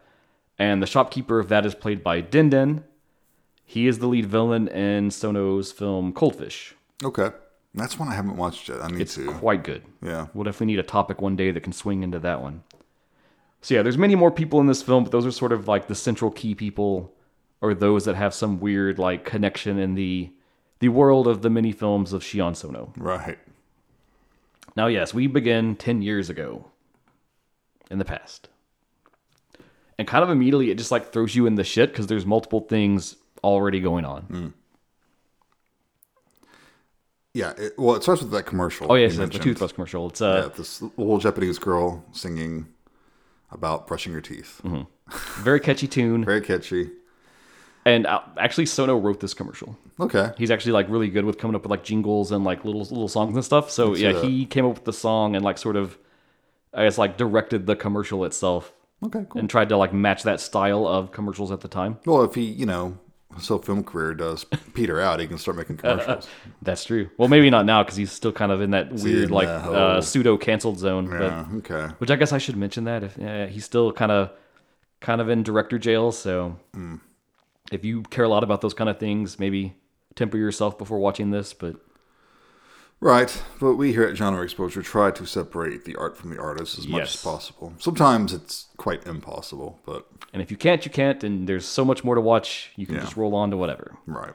and the shopkeeper of that is played by Denden. He is the lead villain in Sono's film Coldfish. Okay. That's one I haven't watched yet. I need It's to. quite good. Yeah. We'll definitely need a topic one day that can swing into that one. So yeah, there's many more people in this film, but those are sort of like the central key people, or those that have some weird like connection in the the world of the mini films of Sion Sono. Right. Now, yes, we begin 10 years ago in the past. And kind of immediately, it just like throws you in the shit because there's multiple things already going on. Yeah. It, well, it starts with that commercial. Oh, yeah, yes, the toothbrush commercial. It's Yeah, uh, this little Japanese girl singing about brushing your teeth. a very catchy tune. Very catchy. And uh, actually, Sono wrote this commercial. Okay. He's actually like really good with coming up with like jingles and like little little songs and stuff. So yeah, that. he came up with the song and like sort of, I guess like directed the commercial itself Okay. Cool. and tried to like match that style of commercials at the time. Well, if he, you know, his whole film career does peter out, he can start making commercials. That's true. Well, maybe not now because he's still kind of in that weird like whole- uh, pseudo canceled zone. But. Okay. which I guess I should mention that if yeah, he's still kind of kind of in director jail. So Mm. If you care a lot about those kind of things, maybe temper yourself before watching this. But Right, but we here at Genre Exposure try to separate the art from the artist as much Yes. as possible. Sometimes it's quite impossible, but and if you can't, you can't. And there's so much more to watch. You can Yeah. just roll on to whatever. right.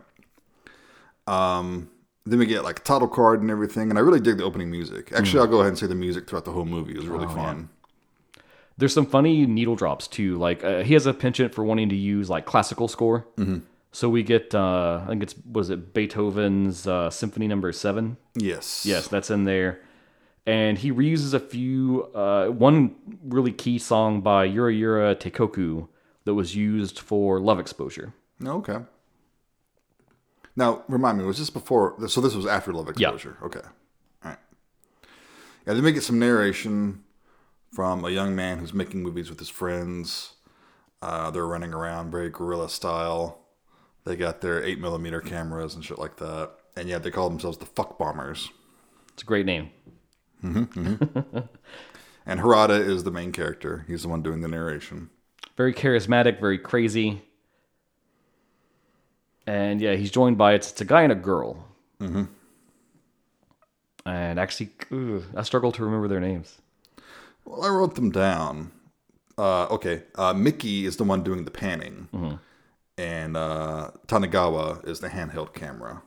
Um, then we get like a title card and everything, and I really dig the opening music. Actually, I'll go ahead and say the music throughout the whole movie is really fun. There's some funny needle drops too. Like uh, he has a penchant for wanting to use like classical score. Mm-hmm. So we get, uh, I think it's was it Beethoven's uh, Symphony Number Seven. Yes. Yes, that's in there. And he reuses a few, uh, one really key song by Yura Yura Teikoku that was used for Love Exposure. Okay. Now, remind me, was this before? So this was after Love Yeah. Exposure. Okay. All right. Yeah, then we get some narration from a young man who's making movies with his friends. Uh, they're running around very guerrilla style. They got their eight millimeter cameras and shit like that. And yeah, they call themselves the Fuck Bombers. It's a great name. And Harada is the main character. He's the one doing the narration. Very charismatic, very crazy. And yeah, he's joined by it's, it's a guy and a girl. Mm-hmm. And actually, ugh, I struggle to remember their names. Well, I wrote them down. Uh, okay, uh, Mickey is the one doing the panning, and uh, Tanagawa is the handheld camera.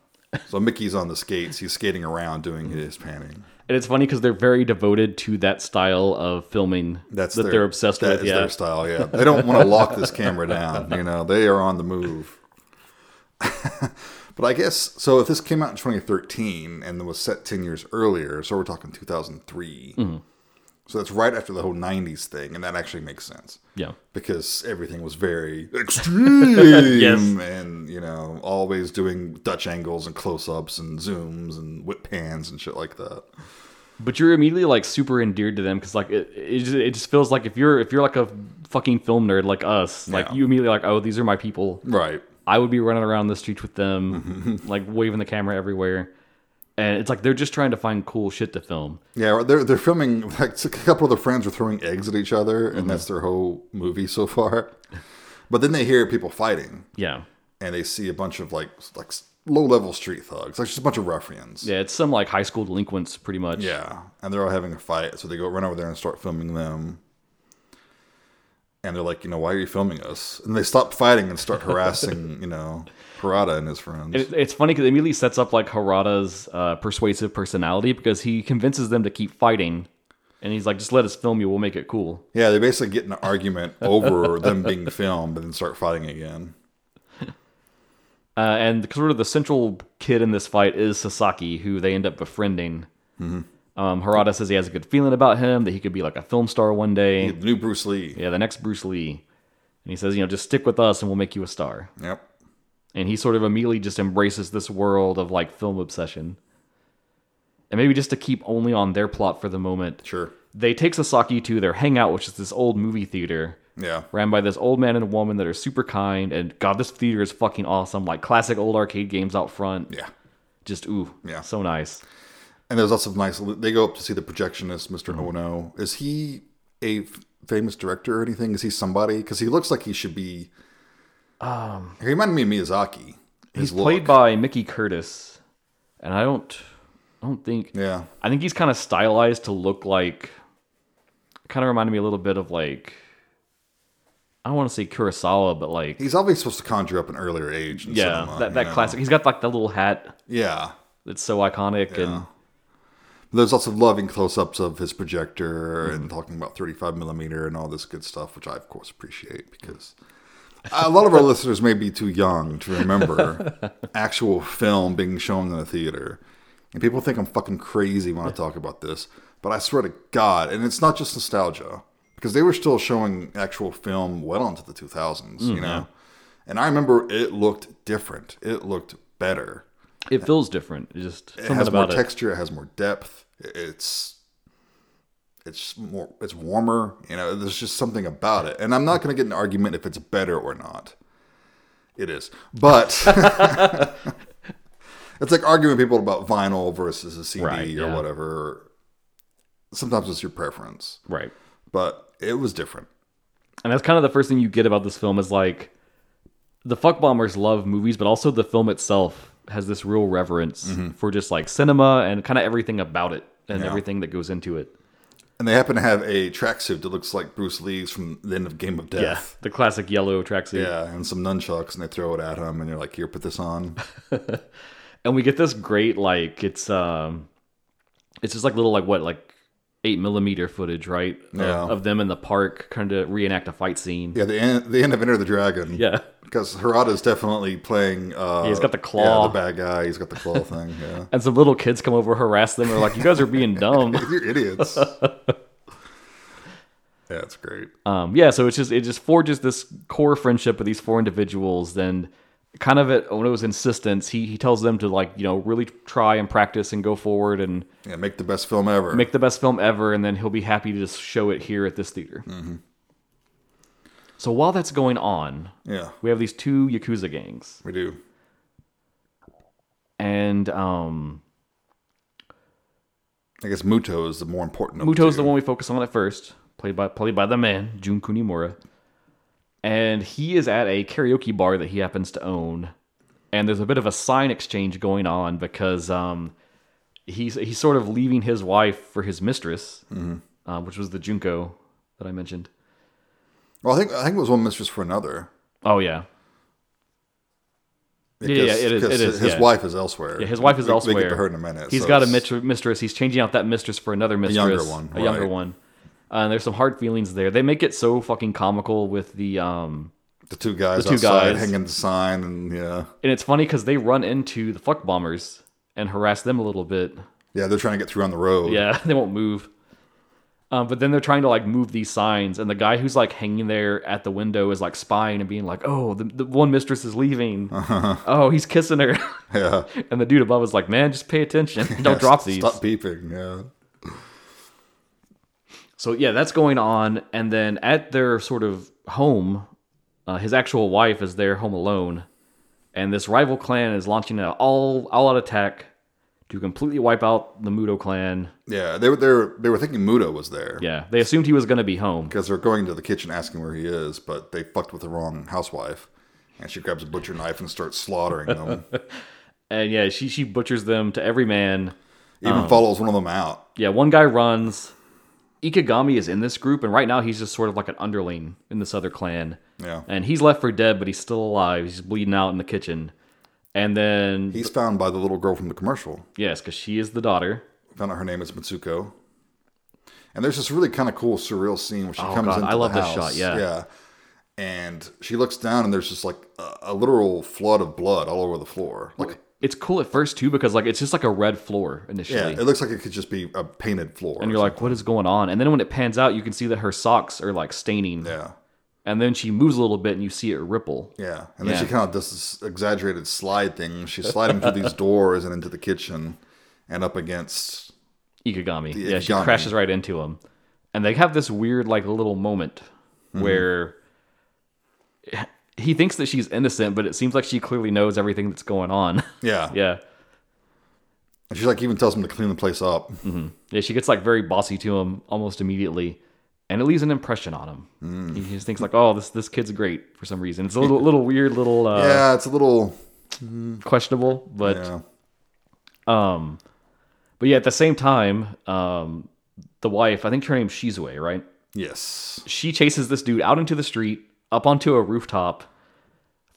So Mickey's on the skates; he's skating around doing his panning. And it's funny because they're very devoted to that style of filming That's that their, they're obsessed that with. is Yeah, their style. Yeah, they don't want to lock this camera down. You know, they are on the move. but I guess so. If this came out in 2013 and was set 10 years earlier, so we're talking 2003. Mm-hmm. So that's right after the whole 90s thing, and that actually makes sense. yeah. because everything was very extreme Yes. and you know always doing dutch angles and close-ups and zooms and whip pans and shit like that But you're immediately like super endeared to them because like it, it, just, it just feels like if you're if you're like a fucking film nerd like us, like Yeah. you immediately like oh these are my people. right I would be running around the streets with them, like waving the camera everywhere. And it's like they're just trying to find cool shit to film. yeah they're, they're filming like a couple of their friends are throwing eggs at each other and mm-hmm. that's their whole movie so far but then they hear people fighting Yeah. and they see a bunch of like like low-level street thugs like just a bunch of ruffians Yeah, it's some like high school delinquents pretty much. Yeah, and they're all having a fight, so they go run over there and start filming them. And they're like, you know, why are you filming us? And they stop fighting and start harassing, you know, Harada and his friends. It, it's funny because it immediately sets up like Harada's uh, persuasive personality because he convinces them to keep fighting. And he's like, just let us film you. We'll make it cool. yeah, they basically get in an argument over them being filmed, and then start fighting again. Uh, and sort of the central kid in this fight is Sasaki, who they end up befriending. Mm-hmm. Um, Harada says he has a good feeling about him, that he could be like a film star one day. The new Bruce Lee. Yeah, the next Bruce Lee. And he says, you know, just stick with us and we'll make you a star. Yep. And he sort of immediately just embraces this world of like film obsession. And maybe just to keep only on their plot for the moment, Sure. they take Sasaki to their hangout, which is this old movie theater Yeah. ran by this old man and a woman that are super kind. And God, this theater is fucking awesome. Like classic old arcade games out front. Yeah. Just ooh, Yeah. so nice. And there's lots of nice. They go up to see the projectionist, mister Mm-hmm. Ono. Is he a f- famous director or anything? Is he somebody? Because he looks like he should be. Um, he reminded me of Miyazaki. He's played by Mickey Curtis, and I don't, I don't think. Yeah. I think he's kind of stylized to look like. Kind of reminded me a little bit of like. I don't want to say Kurosawa, but like He's obviously supposed to conjure up an earlier age. Yeah, cinema, that that know? classic. He's got like the little hat Yeah. it's so iconic, and There's lots of loving close-ups of his projector Mm-hmm. and talking about 35 millimeter and all this good stuff, which I of course appreciate because a lot of our listeners may be too young to remember actual film being shown in a theater, and people think I'm fucking crazy when I talk about this. But I swear to God, and it's not just nostalgia because they were still showing actual film well into the 2000s, Mm, you know. And I remember it looked different. It looked better. It feels different. It's just It has more it. texture. It has more depth. It's it's more it's warmer. You know, there's just something about it. And I'm not going to get an argument if it's better or not. It is, but it's like arguing with people about vinyl versus a CD Right, or yeah. whatever. Sometimes it's your preference, Right. but it was different. And that's kind of the first thing you get about this film is like the fuck bombers love movies, but also the film itself has this real reverence for just like cinema and kind of everything about it and Yeah. everything that goes into it. And they happen to have a tracksuit that looks like Bruce Lee's from the end of Game of Death. Yeah, The classic yellow tracksuit. Yeah, and some nunchucks, and they throw it at him, and you're like, "Here, put this on." And we get this great like it's um it's just like little like what like eight millimeter footage, right? Of- Yeah. Of, them in the park kind of reenact a fight scene. Yeah, the end, the end of Enter the Dragon. Yeah. Because Harada's definitely playing. Uh, he's got the claw. Yeah, the bad guy. He's got the claw thing. Yeah, And some little kids come over, harass them. They're like, "You guys are being dumb." you're idiots. yeah, it's great. um, yeah, so it's just it just forges this core friendship with these four individuals. Then, kind of at Ono's insistence, he he tells them to like you know really try and practice and go forward and Yeah, make the best film ever. make the best film ever, and then he'll be happy to just show it here at this theater. So while that's going on, yeah, we have these two yakuza gangs, we do. and um, I guess Muto is the more important. Of Muto's the the one we focus on at first, played by played by the man Jun Kunimura, and he is at a karaoke bar that he happens to own, and there's a bit of a sign exchange going on because um, he's he's sort of leaving his wife for his mistress, uh, which was the Junko that I mentioned. Well, I think I think it was one mistress for another. Oh yeah, Yeah, yeah, it is. It is His yeah. wife is elsewhere. Yeah, his wife is We- We get to her in a minute. He's so got a it's- mistress. He's changing out that mistress for another mistress, younger one, a younger one. Uh, and there's some hard feelings there. They make it so fucking comical with the um, the two guys the two outside guys. hanging the sign, and yeah, and it's funny because they run into the fuck bombers and harass them a little bit. yeah, they're trying to get through on the road. Yeah, they won't move. Um, but then they're trying to like move these signs, and the guy who's like hanging there at the window is like spying and being like, "Oh, the, the one mistress is leaving. Oh, he's kissing her." yeah. and the dude above is like, "Man, just pay attention. Don't drop these." Stop beeping. Yeah. So yeah, that's going on, and then at their sort of home, uh, his actual wife is there home alone, and this rival clan is launching an all all out attack to completely wipe out the Muto clan. Yeah, they were they were, they were thinking Muto was there Yeah, they assumed he was going to be home. because they're going to the kitchen asking where he is, but they fucked with the wrong housewife, and she grabs a butcher knife and starts slaughtering them. And yeah, she she butchers them to every man. Even Um, follows one of them out. Yeah, one guy runs. Ikegami is in this group, and right now he's just sort of like an underling in this other clan. Yeah, And he's left for dead, but he's still alive. He's bleeding out in the kitchen. And then he's found by the little girl from the commercial. yes, because she is the daughter. Found out her name is Mitsuko. And there's this really kind of cool surreal scene where she Oh, comes God, into I love the this house. shot, yeah. yeah. And she looks down, and there's just like a, a literal flood of blood all over the floor. Like, It's cool at first too because like it's just like a red floor initially. yeah, it looks like it could just be a painted floor. and you're like, "What is going on?" And then when it pans out, you can see that her socks are like staining, yeah, and then she moves a little bit, and you see it ripple. yeah. And then Yeah. she kind of does this exaggerated slide thing. She's sliding through these doors and into the kitchen, and up against. Ikegami, yeah, she crashes right into him. and they have this weird like little moment mm-hmm. where he thinks that she's innocent, but it seems like she clearly knows everything that's going on. Yeah. yeah. And she like even tells him to clean the place up. Mm-hmm. Yeah, she gets like very bossy to him almost immediately, and it leaves an impression on him. Mm. He just thinks like, "Oh, this this kid's great for some reason." It's a little little weird, little uh, yeah, it's a little questionable, but yeah. um, but yeah, at the same time, um, the wife, I think her name's Shizue, right? Yes. She chases this dude out into the street, up onto a rooftop,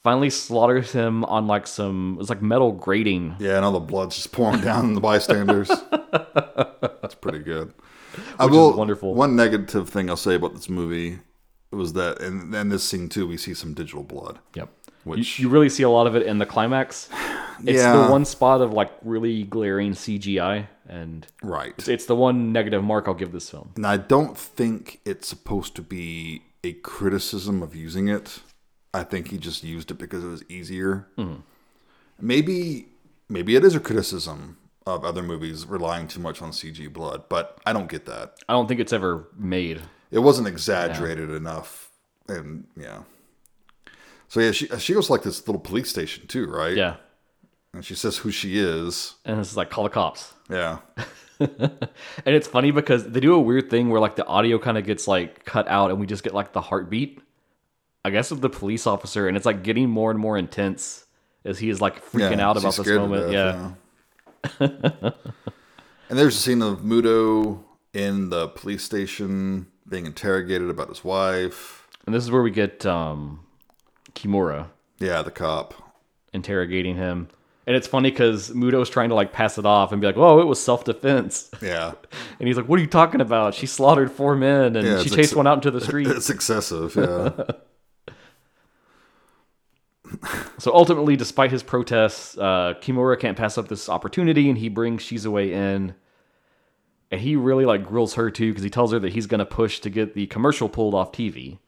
finally slaughters him on like some it's like metal grating. Yeah, and all the blood's just pouring down on the bystanders. Pretty good. I will, wonderful. One negative thing I'll say about this movie was that, and then this scene too, we see some digital blood. Yep. Which- you, you really see a lot of it in the climax. It's Yeah. the one spot of like really glaring CGI, and Right. it's, it's the one negative mark I'll give this film. And I don't think it's supposed to be a criticism of using it. I think he just used it because it was easier. Mm-hmm. Maybe, maybe it is a criticism of other movies relying too much on CG blood, but I don't get that. I don't think it's ever made. It wasn't exaggerated enough, and yeah. So yeah, she she goes to, like this little police station too, right? Yeah, And she says who she is. and it's like call the cops. Yeah. And it's funny because they do a weird thing where like the audio kind of gets like cut out, and we just get like the heartbeat. I guess of the police officer, and it's like getting more and more intense as he is like freaking yeah, out about this moment. death, yeah. and there's a scene of Muto in the police station being interrogated about his wife. and this is where we get um, Kimura. Yeah, the cop. interrogating him. And it's funny because Muto's trying to like pass it off and be like, "Oh, it was self defense," Yeah. and he's like, "What are you talking about? She slaughtered four men and Yeah, she chased ex- one out into the street." It's excessive, yeah. So ultimately, despite his protests, uh, Kimura can't pass up this opportunity, and he brings Shizue in, and he really like grills her too because he tells her that he's gonna push to get the commercial pulled off TV.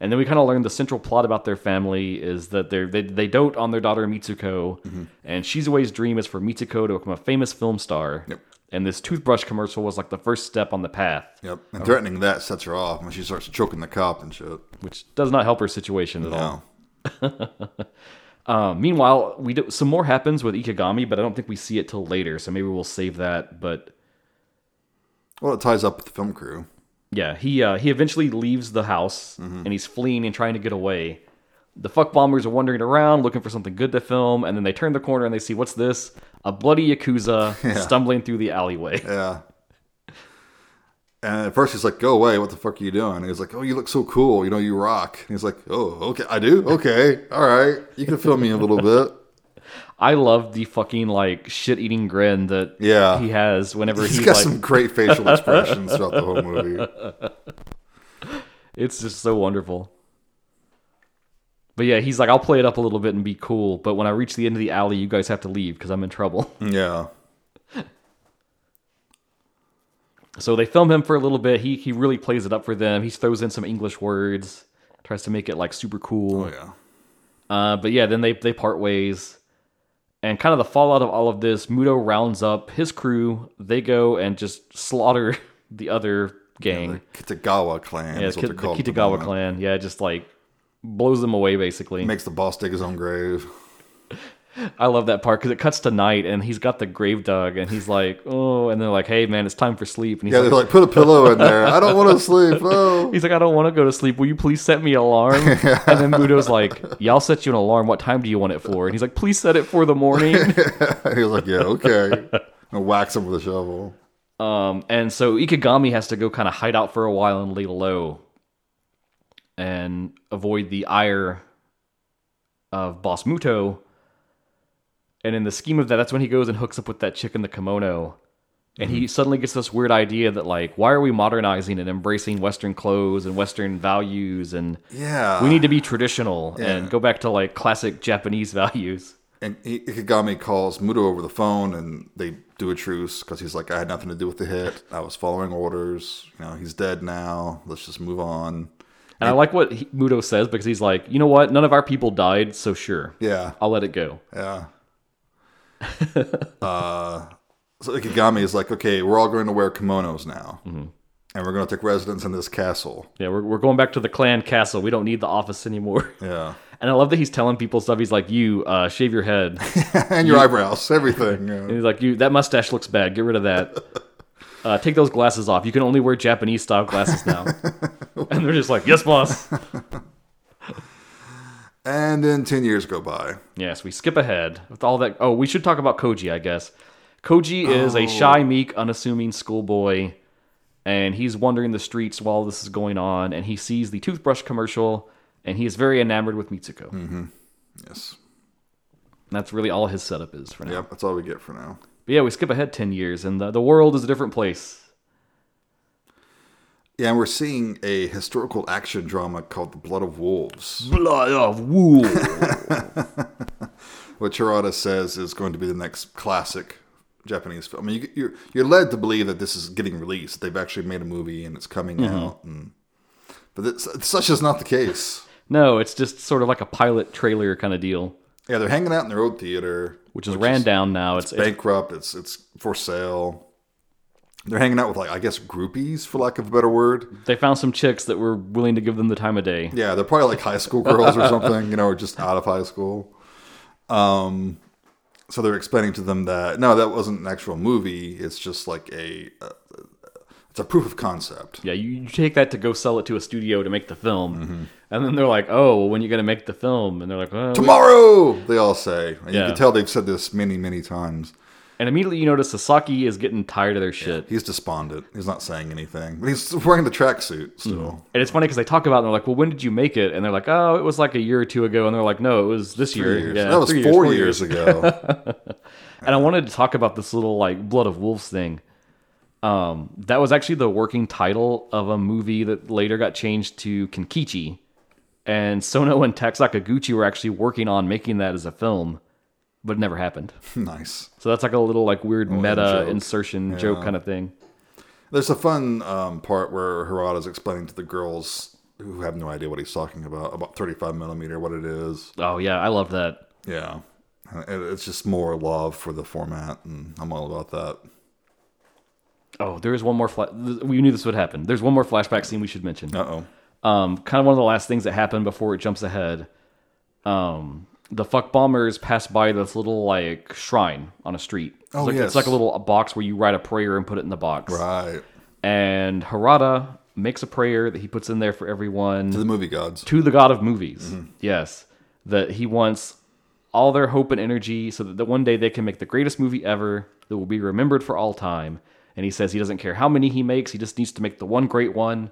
And then we kind of learn the central plot about their family is that they're, they they dote on their daughter Mitsuko, and Shizue's dream is for Mitsuko to become a famous film star. Yep. And this toothbrush commercial was like the first step on the path, yep. And threatening that sets her off when she starts choking the cop and shit. which does not help her situation at all. Um, meanwhile, we do, some more happens with Ikegami, but I don't think we see it till later, so maybe we'll save that. But Well, it ties up with the film crew. yeah, he uh, he eventually leaves the house and he's fleeing and trying to get away. The fuck bombers are wandering around looking for something good to film, and then they turn the corner and they see what's this? A bloody yakuza stumbling through the alleyway. Yeah. And at first he's like, "Go away! What the fuck are you doing?" And he's like, "Oh, you look so cool. You know, you rock." And he's like, "Oh, okay, I do. Okay, all right. You can film me a little bit." I love the fucking like shit eating grin that Yeah. he has whenever He's he's, got like, some great facial expressions throughout the whole movie. It's just so wonderful. But yeah, he's like, I'll play it up a little bit and be cool, but when I reach the end of the alley, you guys have to leave because I'm in trouble. Yeah. So they film him for a little bit. He he really plays it up for them. He throws in some English words, tries to make it like super cool. Oh yeah. Uh, but yeah, then they they part ways, and kind of the fallout of all of this, Muto rounds up his crew. They go and just slaughter the other gang. The Kitagawa clan yeah, the the Kitagawa clan. Yeah, just like blows them away basically. Makes the boss dig his own grave. I love that part because it cuts to night and he's got the grave dug and he's like, oh, and they're like, hey man, it's time for sleep. And he's Yeah, like, they're like, put a pillow in there. I don't want to sleep. Oh. He's like, I don't want to go to sleep. Will you please set me an alarm? And then Muto's like, Yeah, I'll set you an alarm. What time do you want it for? And he's like, Please set it for the morning. he was like, yeah, okay. And whacks him with a shovel. um, and so Ikegami has to go kind of hide out for a while and lay low and avoid the ire of Boss Muto. And in the scheme of that, that's when he goes and hooks up with that chick in the kimono. And he mm-hmm. suddenly gets this weird idea that, like, why are we modernizing and embracing Western clothes and Western values and Yeah. we need to be traditional Yeah. and go back to like classic Japanese values. And Ikegami calls Muto over the phone, and they do a truce because he's like, I had nothing to do with the hit. I was following orders. You know, he's dead now. Let's just move on. And I like what he, Muto says because he's like, you know what? None of our people died, so sure, Yeah, I'll let it go. yeah. Uh, so Ikegami is like, okay, we're all going to wear kimonos now. and we're going to take residence in this castle. Yeah, we're, we're going back to the clan castle. We don't need the office anymore. Yeah, And I love that he's telling people stuff. He's like, "You uh, shave your head." and your eyebrows, everything. yeah. And he's like, "You that mustache looks bad. Get rid of that. Uh, take those glasses off. You can only wear Japanese style glasses now." and they're just like, "Yes, boss." And then ten years go by. yes, we skip ahead with all that. Oh, we should talk about Koji, I guess. Koji is a oh. shy, meek, unassuming schoolboy, and he's wandering the streets while this is going on, and he sees the toothbrush commercial, and he is very enamored with Mitsuko. Mm-hmm. Yes. And that's really all his setup is for now. Yep. That's all we get for now. But yeah, we skip ahead 10 years, and the, the world is a different place. Yeah, and we're seeing a historical action drama called The Blood of Wolves, Blood of Wool. which Harada says is going to be the next classic Japanese film. I mean, you, you're you're led to believe that this is getting released. They've actually made a movie and it's coming Mm-hmm. out, and but this, such is not the case. no, it's just sort of like a pilot trailer kind of deal, Yeah, they're hanging out in their old theater, which is ran down now. It's, it's bankrupt. It's it's for sale. They're hanging out with like I guess groupies, for lack of a better word. they found some chicks that were willing to give them the time of day. Yeah, they're probably like high school girls or something, you know, or just out of high school. Um, so they're explaining to them that no, that wasn't an actual movie. It's just like a, uh, it's a proof of concept. Yeah, you, you take that to go sell it to a studio to make the film, Mm-hmm. and then they're like, "Oh, well, when you gonna make the film?" And they're like, well, we- Tomorrow, they all say, and you can tell they've said this many, many times. And immediately you notice Sasaki is getting tired of their shit. He's despondent. He's not saying anything, but he's wearing the tracksuit still. And it's funny because they talk about it and they're like, well, when did you make it? And they're like, oh, it was like a year or two ago. And they're like, no, it was this year. Three years. Yeah, that was three four, years, years, ago. And I wanted to talk about this little like Blood of Wolves thing. Um, that was actually the working title of a movie that later got changed to Kenkichi. And Sono and Sakaguchi were actually working on making that as a film, but it never happened. nice. So that's like a little like weird meta joke. insertion joke kind of thing. There's a fun um, part where Harada's explaining to the girls who have no idea what he's talking about about 35 millimeter, what it is. Oh yeah, I love that. Yeah, it's just more love for the format, and I'm all about that. Oh, there is one more. Fla- we knew this would happen. There's one more flashback scene we should mention. Uh oh. um, kind of one of the last things that happened before it jumps ahead. Um, the fuck bombers pass by this little like shrine on a street. It's Oh, like, yes. It's like a little box where you write a prayer and put it in the box. Right And Harada makes a prayer that he puts in there for everyone to the movie gods. to the god of movies. Yes, that he wants all their hope and energy so that one day they can make the greatest movie ever that will be remembered for all time. And he says he doesn't care how many he makes, he just needs to make the one great one,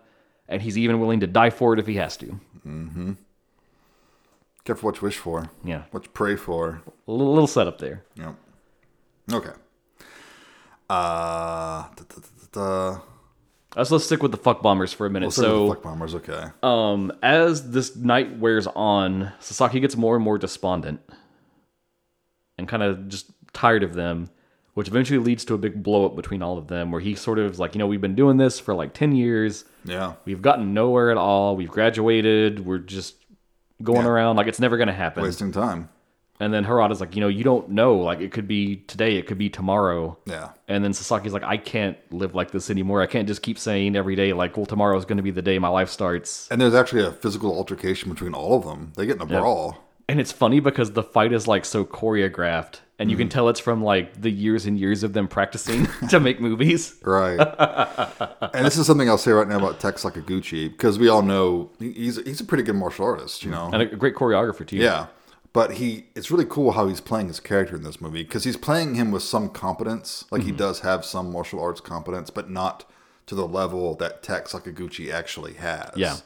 and he's even willing to die for it if he has to. Mm-hmm. Careful what you wish for. Yeah, What you pray for. a little, little setup there. Yep. Okay. Uh, da, da, da. Uh, so let's stick with the fuck bombers for a minute. We'll so the fuck bombers. Okay. um, as this night wears on, Sasaki gets more and more despondent and kind of just tired of them, which eventually leads to a big blow up between all of them, where he sort of is like, you know, we've been doing this for like 10 years. yeah. We've gotten nowhere at all. We've graduated. We're just going Yeah. around like it's never going to happen. Wasting time. And then Harada's like, you know, you don't know. Like it could be today, it could be tomorrow. Yeah. And then Sasaki's like, I can't live like this anymore. I can't just keep saying every day, like, well, tomorrow is going to be the day my life starts. And there's actually a physical altercation between all of them. They get in a brawl. And it's funny because the fight is like so choreographed, and you can Mm. tell it's from like the years and years of them practicing to make movies. Right. and this is something I'll say right now about Tak Sakaguchi because we all know he's he's a pretty good martial artist, you know. And a great choreographer, too. Yeah. But he it's really cool how he's playing his character in this movie because he's playing him with some competence. Like Mm-hmm. he does have some martial arts competence, but not to the level that Tak Sakaguchi actually has. Yeah.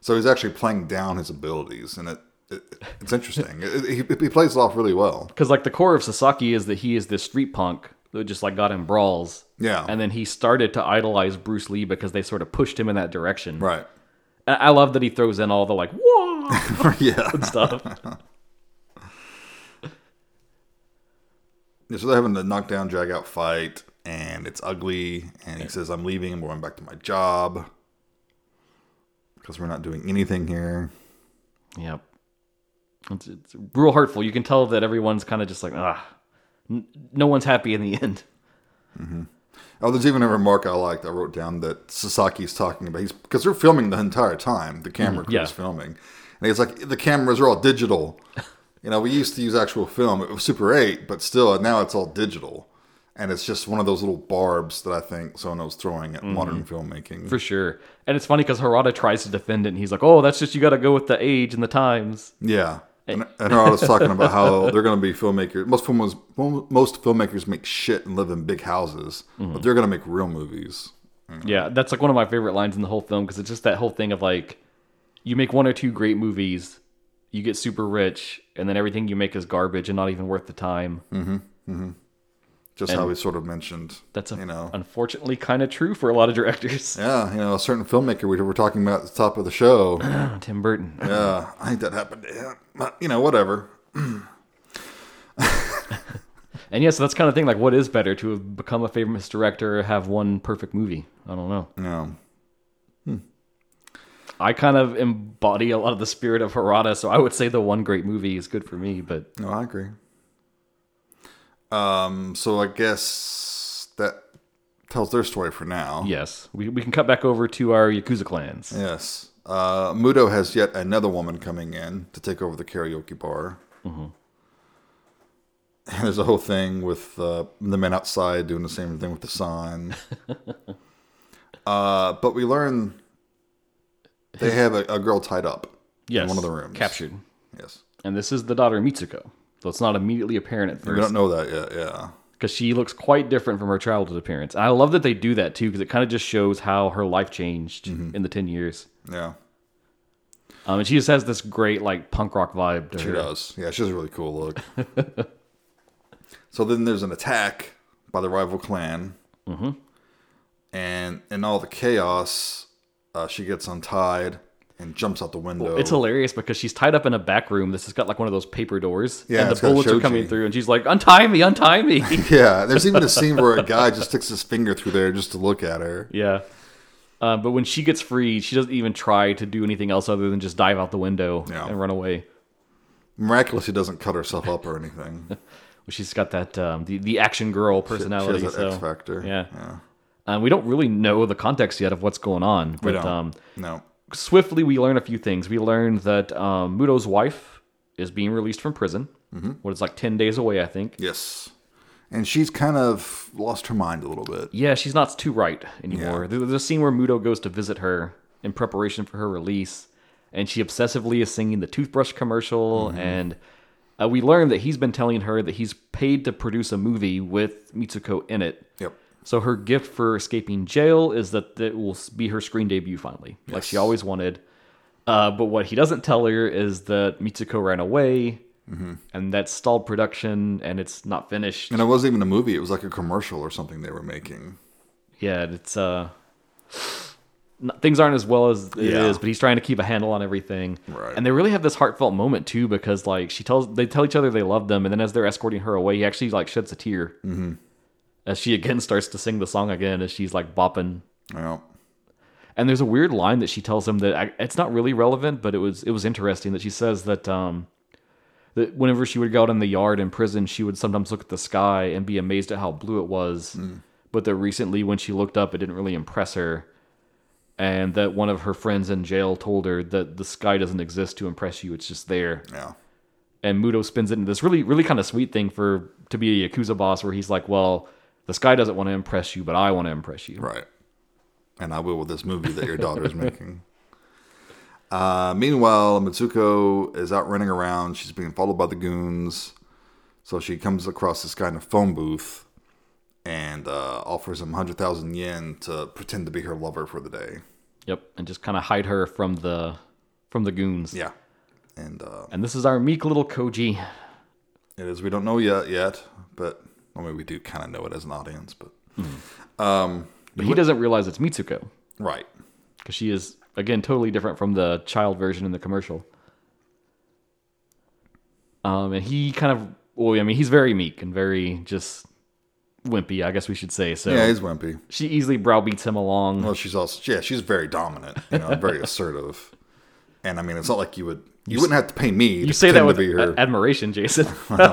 So he's actually playing down his abilities and it it's interesting. he, he plays it off really well. Because like the core of Sasaki is that he is this street punk that just like got in brawls. Yeah. And then he started to idolize Bruce Lee because they sort of pushed him in that direction. Right. And I love that he throws in all the like whoa yeah. stuff. Yeah, so they're having the knockdown, drag out fight, and it's ugly. And he says, "I'm leaving. I'm going back to my job because we're not doing anything here." Yep. It's, it's real hurtful. You can tell that everyone's kind of just like, ah, n- no one's happy in the end. Oh, there's even a remark I liked. I wrote down that Sasaki's talking about. He's because they're filming the entire time. The camera crew yeah. is filming, and he's like, the cameras are all digital. you know, we used to use actual film. It was Super 8, but still, now it's all digital. And it's just one of those little barbs that I think someone Sono's throwing at mm-hmm. modern filmmaking. For sure. And it's funny because Harada tries to defend it and he's like, oh, that's just you got to go with the age and the times. Yeah. Eh. And, and Harada's talking about how they're going to be filmmakers. Most filmmakers, most filmmakers make shit and live in big houses, but mm-hmm. they're going to make real movies. Yeah, that's like one of my favorite lines in the whole film because it's just that whole thing of like, you make one or two great movies, you get super rich, and then everything you make is garbage and not even worth the time. Mm-hmm. Just how we sort of mentioned. That's a, you know. unfortunately kind of true for a lot of directors. Yeah, you know, a certain filmmaker we were talking about at the top of the show. Tim Burton. Yeah, I think that happened to him. But, you know, whatever. And yeah, so that's kind of thing like, what is better to have become a famous director or have one perfect movie? I don't know. No. Hmm. I kind of embody a lot of the spirit of Harada, so I would say the one great movie is good for me. But No, I agree. Um, so I guess that tells their story for now. yes, we, we can cut back over to our Yakuza clans. Yes. Uh, Muto has yet another woman coming in to take over the karaoke bar. Mm-hmm. And there's a whole thing with uh, the men outside doing the same thing with the sign. uh, but we learn they have a, a girl tied up Yes, in one of the rooms. captured, Yes. and this is the daughter Mitsuko. So it's not immediately apparent at We first don't know that yet, yeah. because she looks quite different from her childhood appearance. And I love that they do that too because it kind of just shows how her life changed Mm-hmm. in the ten years. Yeah. Um, and she just has this great like punk rock vibe to She her. does. Yeah, she has a really cool look. so then there's an attack by the rival clan. Mm-hmm. And in all the chaos, uh, she gets untied and jumps out the window. It's hilarious because she's tied up in a back room. This has got like one of those paper doors, Yeah, and the bullets are coming through, and she's like, "Untie me, untie me." yeah, there's even a scene where a guy just sticks his finger through there just to look at her. yeah, uh, but when she gets free, she doesn't even try to do anything else other than just dive out the window Yeah. and run away. Miraculously, doesn't cut herself up or anything. She's got that um, the the action girl She personality. has that so X factor. yeah. yeah. um, we don't really know the context yet of what's going on, We but don't. um, no. Swiftly we learn a few things. We learn that um, Muto's wife is being released from prison. Mm-hmm. What is like ten days away, I think. Yes. And she's kind of lost her mind a little bit. Yeah, she's not too right anymore. Yeah. There's a scene where Muto goes to visit her in preparation for her release, and she obsessively is singing the toothbrush commercial. Mm-hmm. And uh, we learn that he's been telling her that he's paid to produce a movie with Mitsuko in it. Yep. So her gift for escaping jail is that it will be her screen debut finally, like she always wanted. Uh, but what he doesn't tell her is that Mitsuko ran away, Mm-hmm. and that stalled production, and it's not finished. And it wasn't even a movie, it was like a commercial or something they were making. yeah, it's uh, things aren't as well as it is, Yeah. but he's trying to keep a handle on everything. Right. And they really have this heartfelt moment too, because like she tells, they tell each other they love them, and then as they're escorting her away, he actually like sheds a tear mm-hmm. As she again starts to sing the song again, as she's like bopping. Well, And there's a weird line that she tells him that I, it's not really relevant, but it was it was interesting that she says that um that whenever she would go out in the yard in prison, she would sometimes look at the sky and be amazed at how blue it was. But that recently, when she looked up, it didn't really impress her, and that one of her friends in jail told her that the sky doesn't exist to impress you; it's just there. yeah. And Muto spins it into this really really kind of sweet thing for to be a yakuza boss, where he's like, "Well, the guy doesn't want to impress you, but I want to impress you." Right. And I will with this movie that your daughter is making. Uh, meanwhile, Mitsuko is out running around. She's being followed by the goons. So she comes across this guy in a phone booth and uh, offers him 100,000 yen to pretend to be her lover for the day. Yep, and just kind of hide her from the from the goons. Yeah. And uh, And this is our meek little Koji. it is, we don't know yet, yet, but I mean, we do kind of know it as an audience, but But he doesn't realize it's Mitsuko right. because she is again totally different from the child version in the commercial. Um, and he kind of well, I mean, he's very meek and very just wimpy, I guess we should say. So Yeah, he's wimpy. she easily browbeats him along. Well, she's also, yeah, she's very dominant, you know, very assertive. And I mean, it's not like you would you wouldn't have to pay me. You say that with admiration, Jason. yeah,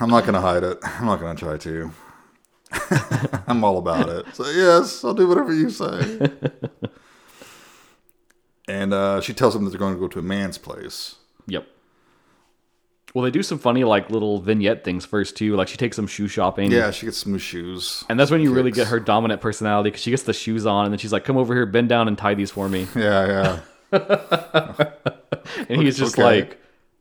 I'm not gonna hide it. I'm not gonna try to. I'm all about it. So yes, I'll do whatever you say. and uh, she tells him that they're going to go to a man's place. Yep. Well, they do some funny like little vignette things first too. Like she takes some shoe shopping. Yeah, she gets some shoes. And that's when you really get her dominant personality because she gets the shoes on and then she's like, "Come over here, bend down and tie these for me." Yeah, yeah. and he's just okay. like,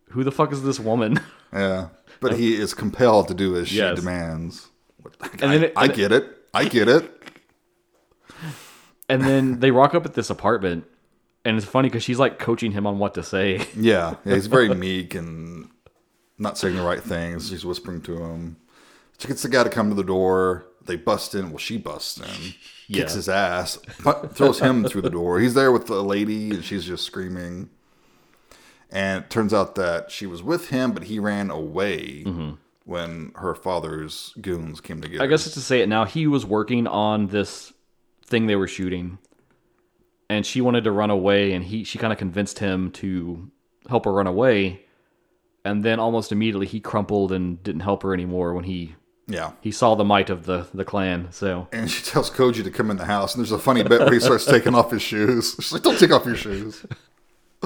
"Who the fuck is this woman?" Yeah, but he is compelled to do as she yes. demands. And I, then it, I get it. I get it. And then they rock up at this apartment, and it's funny because she's like coaching him on what to say. Yeah, yeah, he's very meek and not saying the right things. She's whispering to him. She gets the guy to come to the door. They bust in. Well, she busts in yeah. kicks his ass, throws him through the door. He's there with the lady, and she's just screaming. And it turns out that she was with him, but he ran away mm-hmm. when her father's goons came together. I guess it's to say it now. He was working on this thing they were shooting, and she wanted to run away, and he she kind of convinced him to help her run away. And then almost immediately he crumpled and didn't help her anymore when he yeah. He saw the might of the, the clan, so. And she tells Koji to come in the house, and there's a funny bit where he starts taking off his shoes. She's like, don't take off your shoes.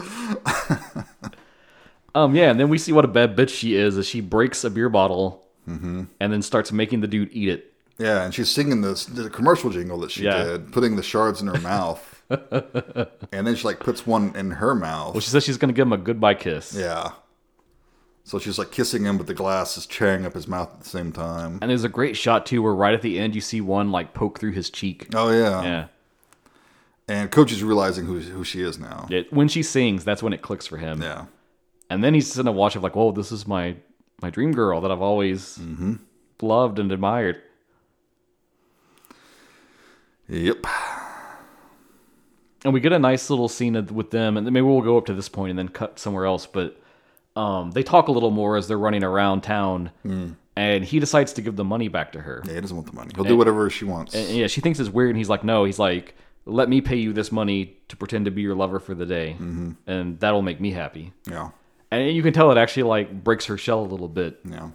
um, yeah, and then we see what a bad bitch she is as she breaks a beer bottle mm-hmm. and then starts making the dude eat it. Yeah, and she's singing this the commercial jingle that she yeah. did, putting the shards in her mouth. and then she like puts one in her mouth. Well, she says she's gonna give him a goodbye kiss. Yeah. So she's like kissing him, but the glass is tearing up his mouth at the same time. And there's a great shot too, where right at the end you see one like poke through his cheek. Oh yeah, yeah. And Koji is realizing who who she is now. Yeah, when she sings, that's when it clicks for him. Yeah. And then he's sitting a watch of like, whoa, this is my my dream girl that I've always mm-hmm. loved and admired. Yep. And we get a nice little scene with them, and maybe we'll go up to this point and then cut somewhere else, but um, they talk a little more as they're running around town, mm. and he decides to give the money back to her. Yeah, he doesn't want the money. He'll and, do whatever she wants. And, yeah, she thinks it's weird, and he's like, "No." He's like, "Let me pay you this money to pretend to be your lover for the day, mm-hmm. and that'll make me happy." Yeah, and you can tell it actually like breaks her shell a little bit. Yeah,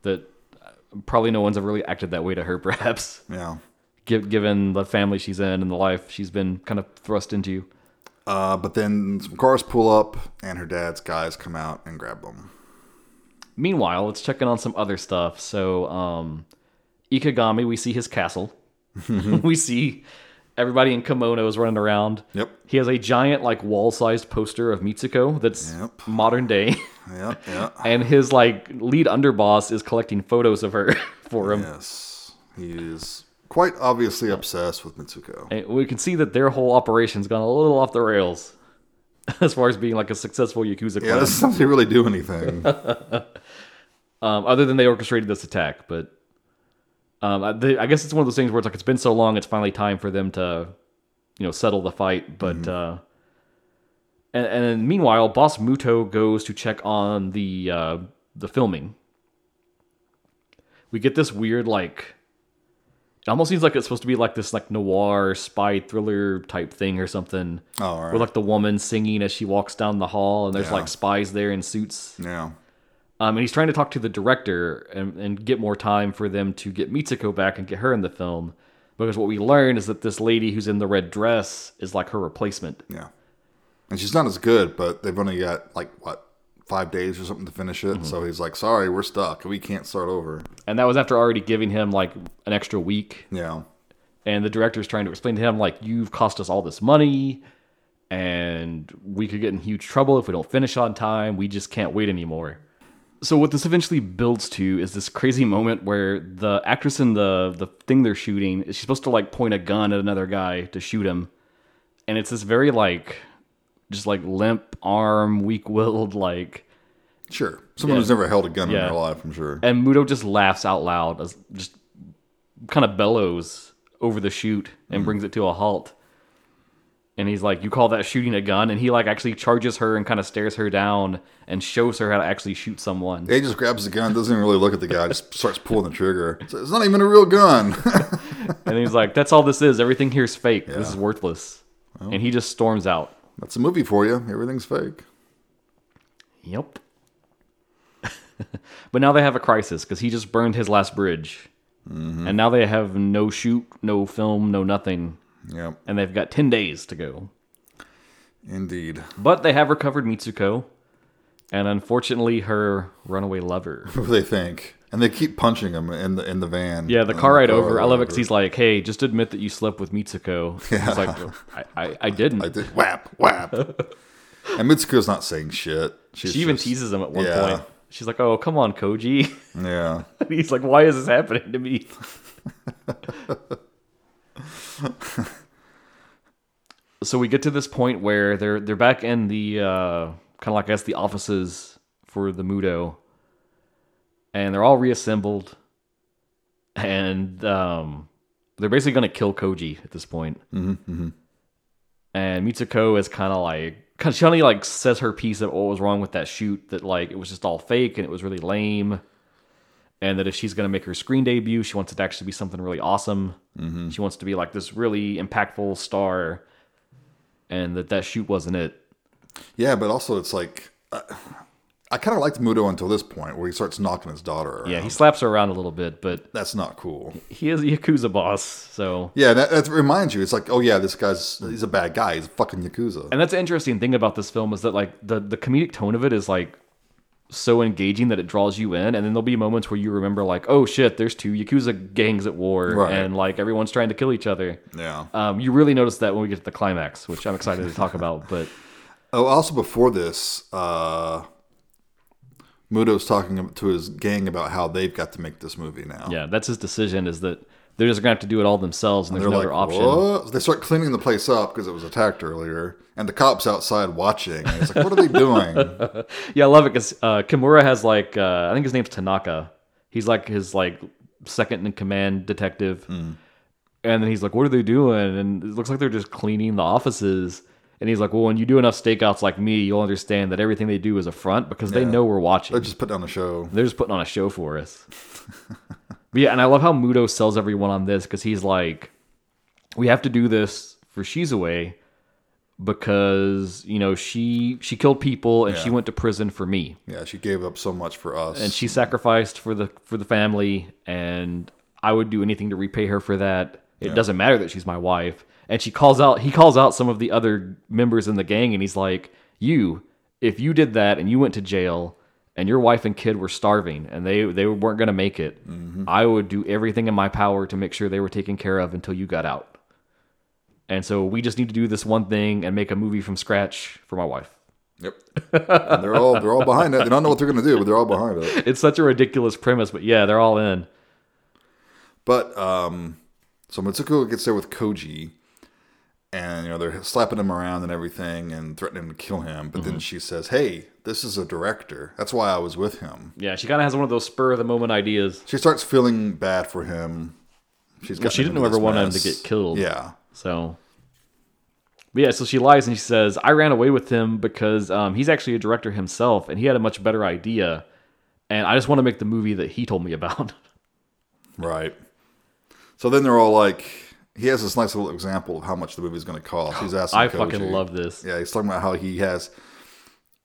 that uh, probably no one's ever really acted that way to her, perhaps. Yeah, given the family she's in and the life she's been kind of thrust into. Uh, but then some cars pull up, and her dad's guys come out and grab them. Meanwhile, let's check in on some other stuff. So, um, Ikegami, we see his castle. we see everybody in kimonos running around. Yep. He has a giant, like, wall-sized poster of Mitsuko that's yep. modern day. Yep. Yep. and his like lead underboss is collecting photos of her for him. Yes. He is quite obviously obsessed with Mitsuko. And we can see that their whole operation's gone a little off the rails as far as being like a successful Yakuza clan. Yeah, this doesn't really do anything. um, other than they orchestrated this attack, but um, they, I guess it's one of those things where it's like it's been so long, it's finally time for them to, you know, settle the fight. But mm-hmm. uh, and, and meanwhile, Boss Muto goes to check on the uh, the filming. We get this weird like it almost seems like it's supposed to be like this like noir spy thriller type thing or something. Oh, right. With like the woman singing as she walks down the hall, and there's yeah. like spies there in suits. Yeah. Um, and he's trying to talk to the director and, and get more time for them to get Mitsuko back and get her in the film. Because what we learn is that this lady who's in the red dress is like her replacement. Yeah. And she's not as good, but they've only got like what five days or something to finish it. Mm-hmm. So he's like, "Sorry, we're stuck. We can't start over." And that was after already giving him like an extra week. Yeah. And the director's trying to explain to him like, "You've cost us all this money, and we could get in huge trouble if we don't finish on time. We just can't wait anymore." So what this eventually builds to is this crazy moment where the actress in the the thing they're shooting is she's supposed to like point a gun at another guy to shoot him, and it's this very like just like limp arm, weak willed, like. Sure. Someone yeah. who's never held a gun yeah. in their life, I'm sure. And Muto just laughs out loud, as just kind of bellows over the shoot and mm. brings it to a halt. And he's like, "You call that shooting a gun?" And he like actually charges her and kind of stares her down and shows her how to actually shoot someone. he just grabs the gun, doesn't even really look at the guy, just starts pulling the trigger. It's, it's not even a real gun. and he's like, "That's all this is. Everything here's fake. Yeah. This is worthless." and he just storms out. That's a movie for you. Everything's fake. Yep. but now they have a crisis because he just burned his last bridge. Mm-hmm. And now they have no shoot, no film, no nothing. Yep. And they've got 10 days to go. Indeed. But they have recovered Mitsuko. And unfortunately, her runaway lover. What do they think? And they keep punching him in the in the van. Yeah, the car ride car over. I love it because he's like, hey, just admit that you slept with Mitsuko. He's like, I, I, I didn't. I did whap whap. and Mitsuko's not saying shit. She's she even just- teases him at one Yeah. point. She's like, oh, come on, Koji. Yeah. he's like, why is this happening to me? so we get to this point where they're they're back in the uh, kind of like I guess the offices for the Muto, and they're all reassembled, and um, they're basically gonna kill Koji at this point. Mm-hmm, And Mitsuko is kind of like. She only like says her piece of what was wrong with that shoot that like it was just all fake and it was really lame and that if she's going to make her screen debut, she wants it to actually be something really awesome. Mm-hmm. She wants to be like this really impactful star, and that that shoot wasn't it. Yeah, but also it's like uh, I kind of liked Muto until this point where he starts knocking his daughter around. Yeah, he slaps her around a little bit, but That's not cool. he is a yakuza boss, so. Yeah, that, that reminds you. It's like, oh yeah, this guy's he's a bad guy. He's a fucking yakuza. And that's the interesting thing about this film is that like the the comedic tone of it is like so engaging that it draws you in, and then there'll be moments where you remember like, oh shit, there's two yakuza gangs at war, Right. and like everyone's trying to kill each other. yeah. Um, you really notice that when we get to the climax, which I'm excited to talk about. But Oh, also before this, uh, Muto's talking to his gang about how they've got to make this movie now. yeah, that's his decision is that they're just gonna have to do it all themselves, and there's no like, other option. what? They start cleaning the place up because it was attacked earlier, and the cops outside watching. And it's like, what are they doing? Yeah, I love it because uh, Kimura has like uh, I think his name's Tanaka. He's like his like second in command detective, and then he's like, "What are they doing?" And it looks like they're just cleaning the offices. And he's like, "Well, when you do enough stakeouts like me, you'll understand that everything they do is a front because they know we're watching. They're just putting on a show. They're just putting on a show for us." but yeah, and I love how Muto sells everyone on this because he's like, "We have to do this for She's Away Because you know she she killed people and she went to prison for me Yeah, she gave up so much for us. and she sacrificed for the for the family and I would do anything to repay her for that. It doesn't matter that she's my wife. And she calls out he calls out some of the other members in the gang and he's like, "You, if you did that and you went to jail and your wife and kid were starving and they they weren't going to make it, I would do everything in my power to make sure they were taken care of until you got out." And so we just need to do this one thing and make a movie from scratch for my wife. Yep. And they're all they're all behind it. They don't know what they're gonna do, but they're all behind it. It's such a ridiculous premise, but yeah, they're all in. But um, so Mitsuko gets there with Koji, and you know they're slapping him around and everything, and threatening to kill him. But Mm-hmm. then she says, "Hey, this is a director. That's why I was with him." Yeah, she kind of has one of those spur of the moment ideas. She starts feeling bad for him. She's Well, she didn't ever want him to get killed. Yeah, So, but yeah, so she lies and she says, I ran away with him because um, he's actually a director himself and he had a much better idea. And I just want to make the movie that he told me about. right. So then they're all like, he has this nice little example of how much the movie's going to cost. He's asking. I Koji. fucking love this. Yeah, he's talking about how he has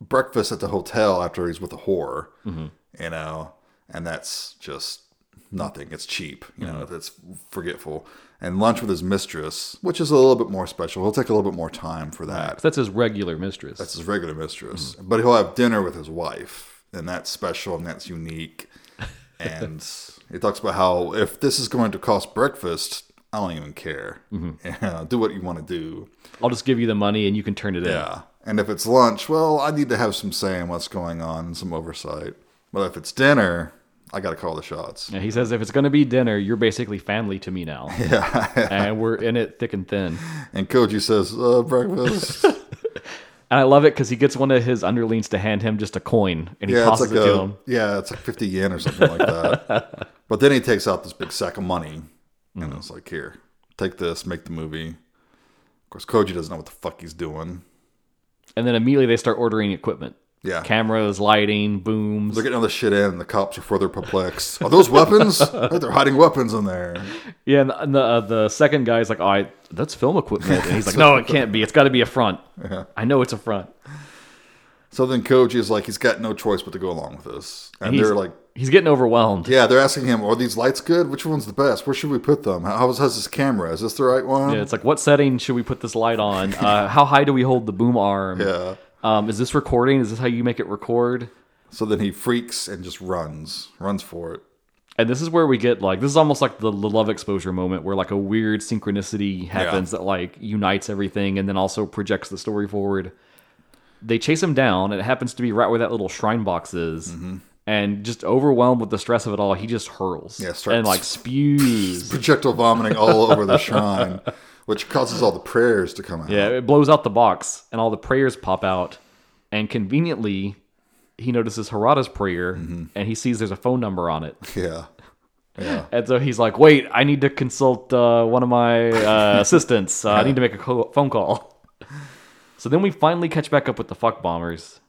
breakfast at the hotel after he's with a whore, Mm-hmm. you know, and that's just nothing. It's cheap, you know, Mm-hmm. it's forgetful. And lunch with his mistress, which is a little bit more special. He'll take a little bit more time for that. That's his regular mistress. That's his regular mistress. Mm-hmm. But he'll have dinner with his wife, and that's special and that's unique. And he talks about how if this is going to cost breakfast, I don't even care. Mm-hmm. Yeah, do what you want to do. I'll just give you the money and you can turn it in. Yeah. And if it's lunch, well, I need to have some say in what's going on and some oversight. But if it's dinner, I got to call the shots. Yeah, he says, if it's going to be dinner, you're basically family to me now. Yeah. and we're in it thick and thin. and Koji says, uh, breakfast. And I love it because he gets one of his underlings to hand him just a coin and he yeah, tosses like it to him. yeah, it's like 50 yen or something like that. but then he takes out this big sack of money and it's like, here, take this, make the movie. Of course, Koji doesn't know what the fuck he's doing. And then immediately they start ordering equipment. Yeah. Cameras, lighting, booms. They're getting all this shit in, and the cops are further perplexed. Are those weapons? They're hiding weapons in there. Yeah, and the and the, uh, the second guy's like, "Oh, I, that's film equipment," and he's like, "No, it can't be. It's got to be a front. Yeah. I know it's a front." So then Koji is like, he's got no choice but to go along with this. And He's- they're like, he's getting overwhelmed. yeah, they're asking him, are these lights good? Which one's the best? Where should we put them? How, how's how's this camera? Is this the right one? Yeah, it's like, what setting should we put this light on? Uh, how high do we hold the boom arm? Yeah. Um, is this recording? Is this how you make it record? So then he freaks and just runs, runs for it. And this is where we get like this is almost like the, the love exposure moment where like a weird synchronicity happens that like unites everything and then also projects the story forward. They chase him down, and it happens to be right where that little shrine box is. Mm-hmm. And just overwhelmed with the stress of it all, he just hurls Yeah, starts- and like spews. Projectile vomiting all over the shrine, which causes all the prayers to come out. yeah, it blows out the box, and all the prayers pop out. And conveniently, he notices Harada's prayer, Mm-hmm. and he sees there's a phone number on it. Yeah. Yeah. And so he's like, "Wait, I need to consult uh, one of my uh, assistants. Uh, I need to make a co- phone call." So then we finally catch back up with the fuck bombers,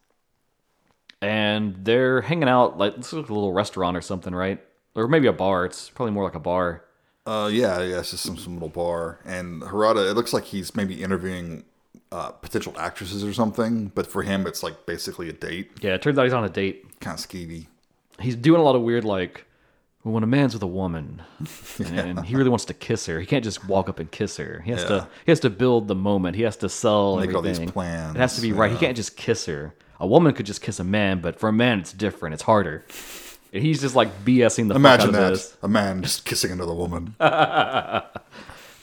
and they're hanging out like this is like a little restaurant or something, right? Or maybe a bar. It's probably more like a bar. Uh, yeah, yeah, it's just some, some little bar. And Harada, it looks like he's maybe interviewing uh, potential actresses or something, but for him, it's like basically a date. Yeah, it turns out he's on a date. Kind of skeevy. He's doing a lot of weird like. well, When a man's with a woman and he really wants to kiss her, he can't just walk up and kiss her. He has Yeah. to he has to build the moment. He has to sell Make all these plans, It has to be right. He can't just kiss her. A woman could just kiss a man, but for a man, it's different. It's harder. And he's just like BSing the Imagine fuck out that. of this. A man just kissing another woman.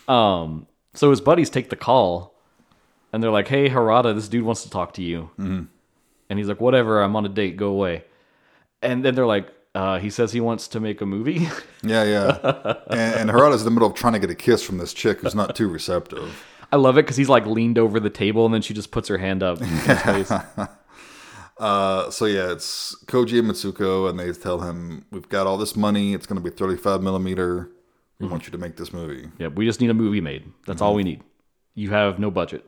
So his buddies take the call, and they're like, "Hey, Harada, this dude wants to talk to you." Mm-hmm. And he's like, "Whatever, I'm on a date. Go away." And then they're like, uh, "He says he wants to make a movie." Yeah, yeah. and, and Harada's in the middle of trying to get a kiss from this chick who's not too receptive. I love it because he's like leaned over the table, and then she just puts her hand up. in his face. Uh, so yeah, it's Koji and Mitsuko, and they tell him, "We've got all this money. It's going to be 35 millimeter. We want you to make this movie." yeah, we just need a movie made. That's all we need. You have no budget.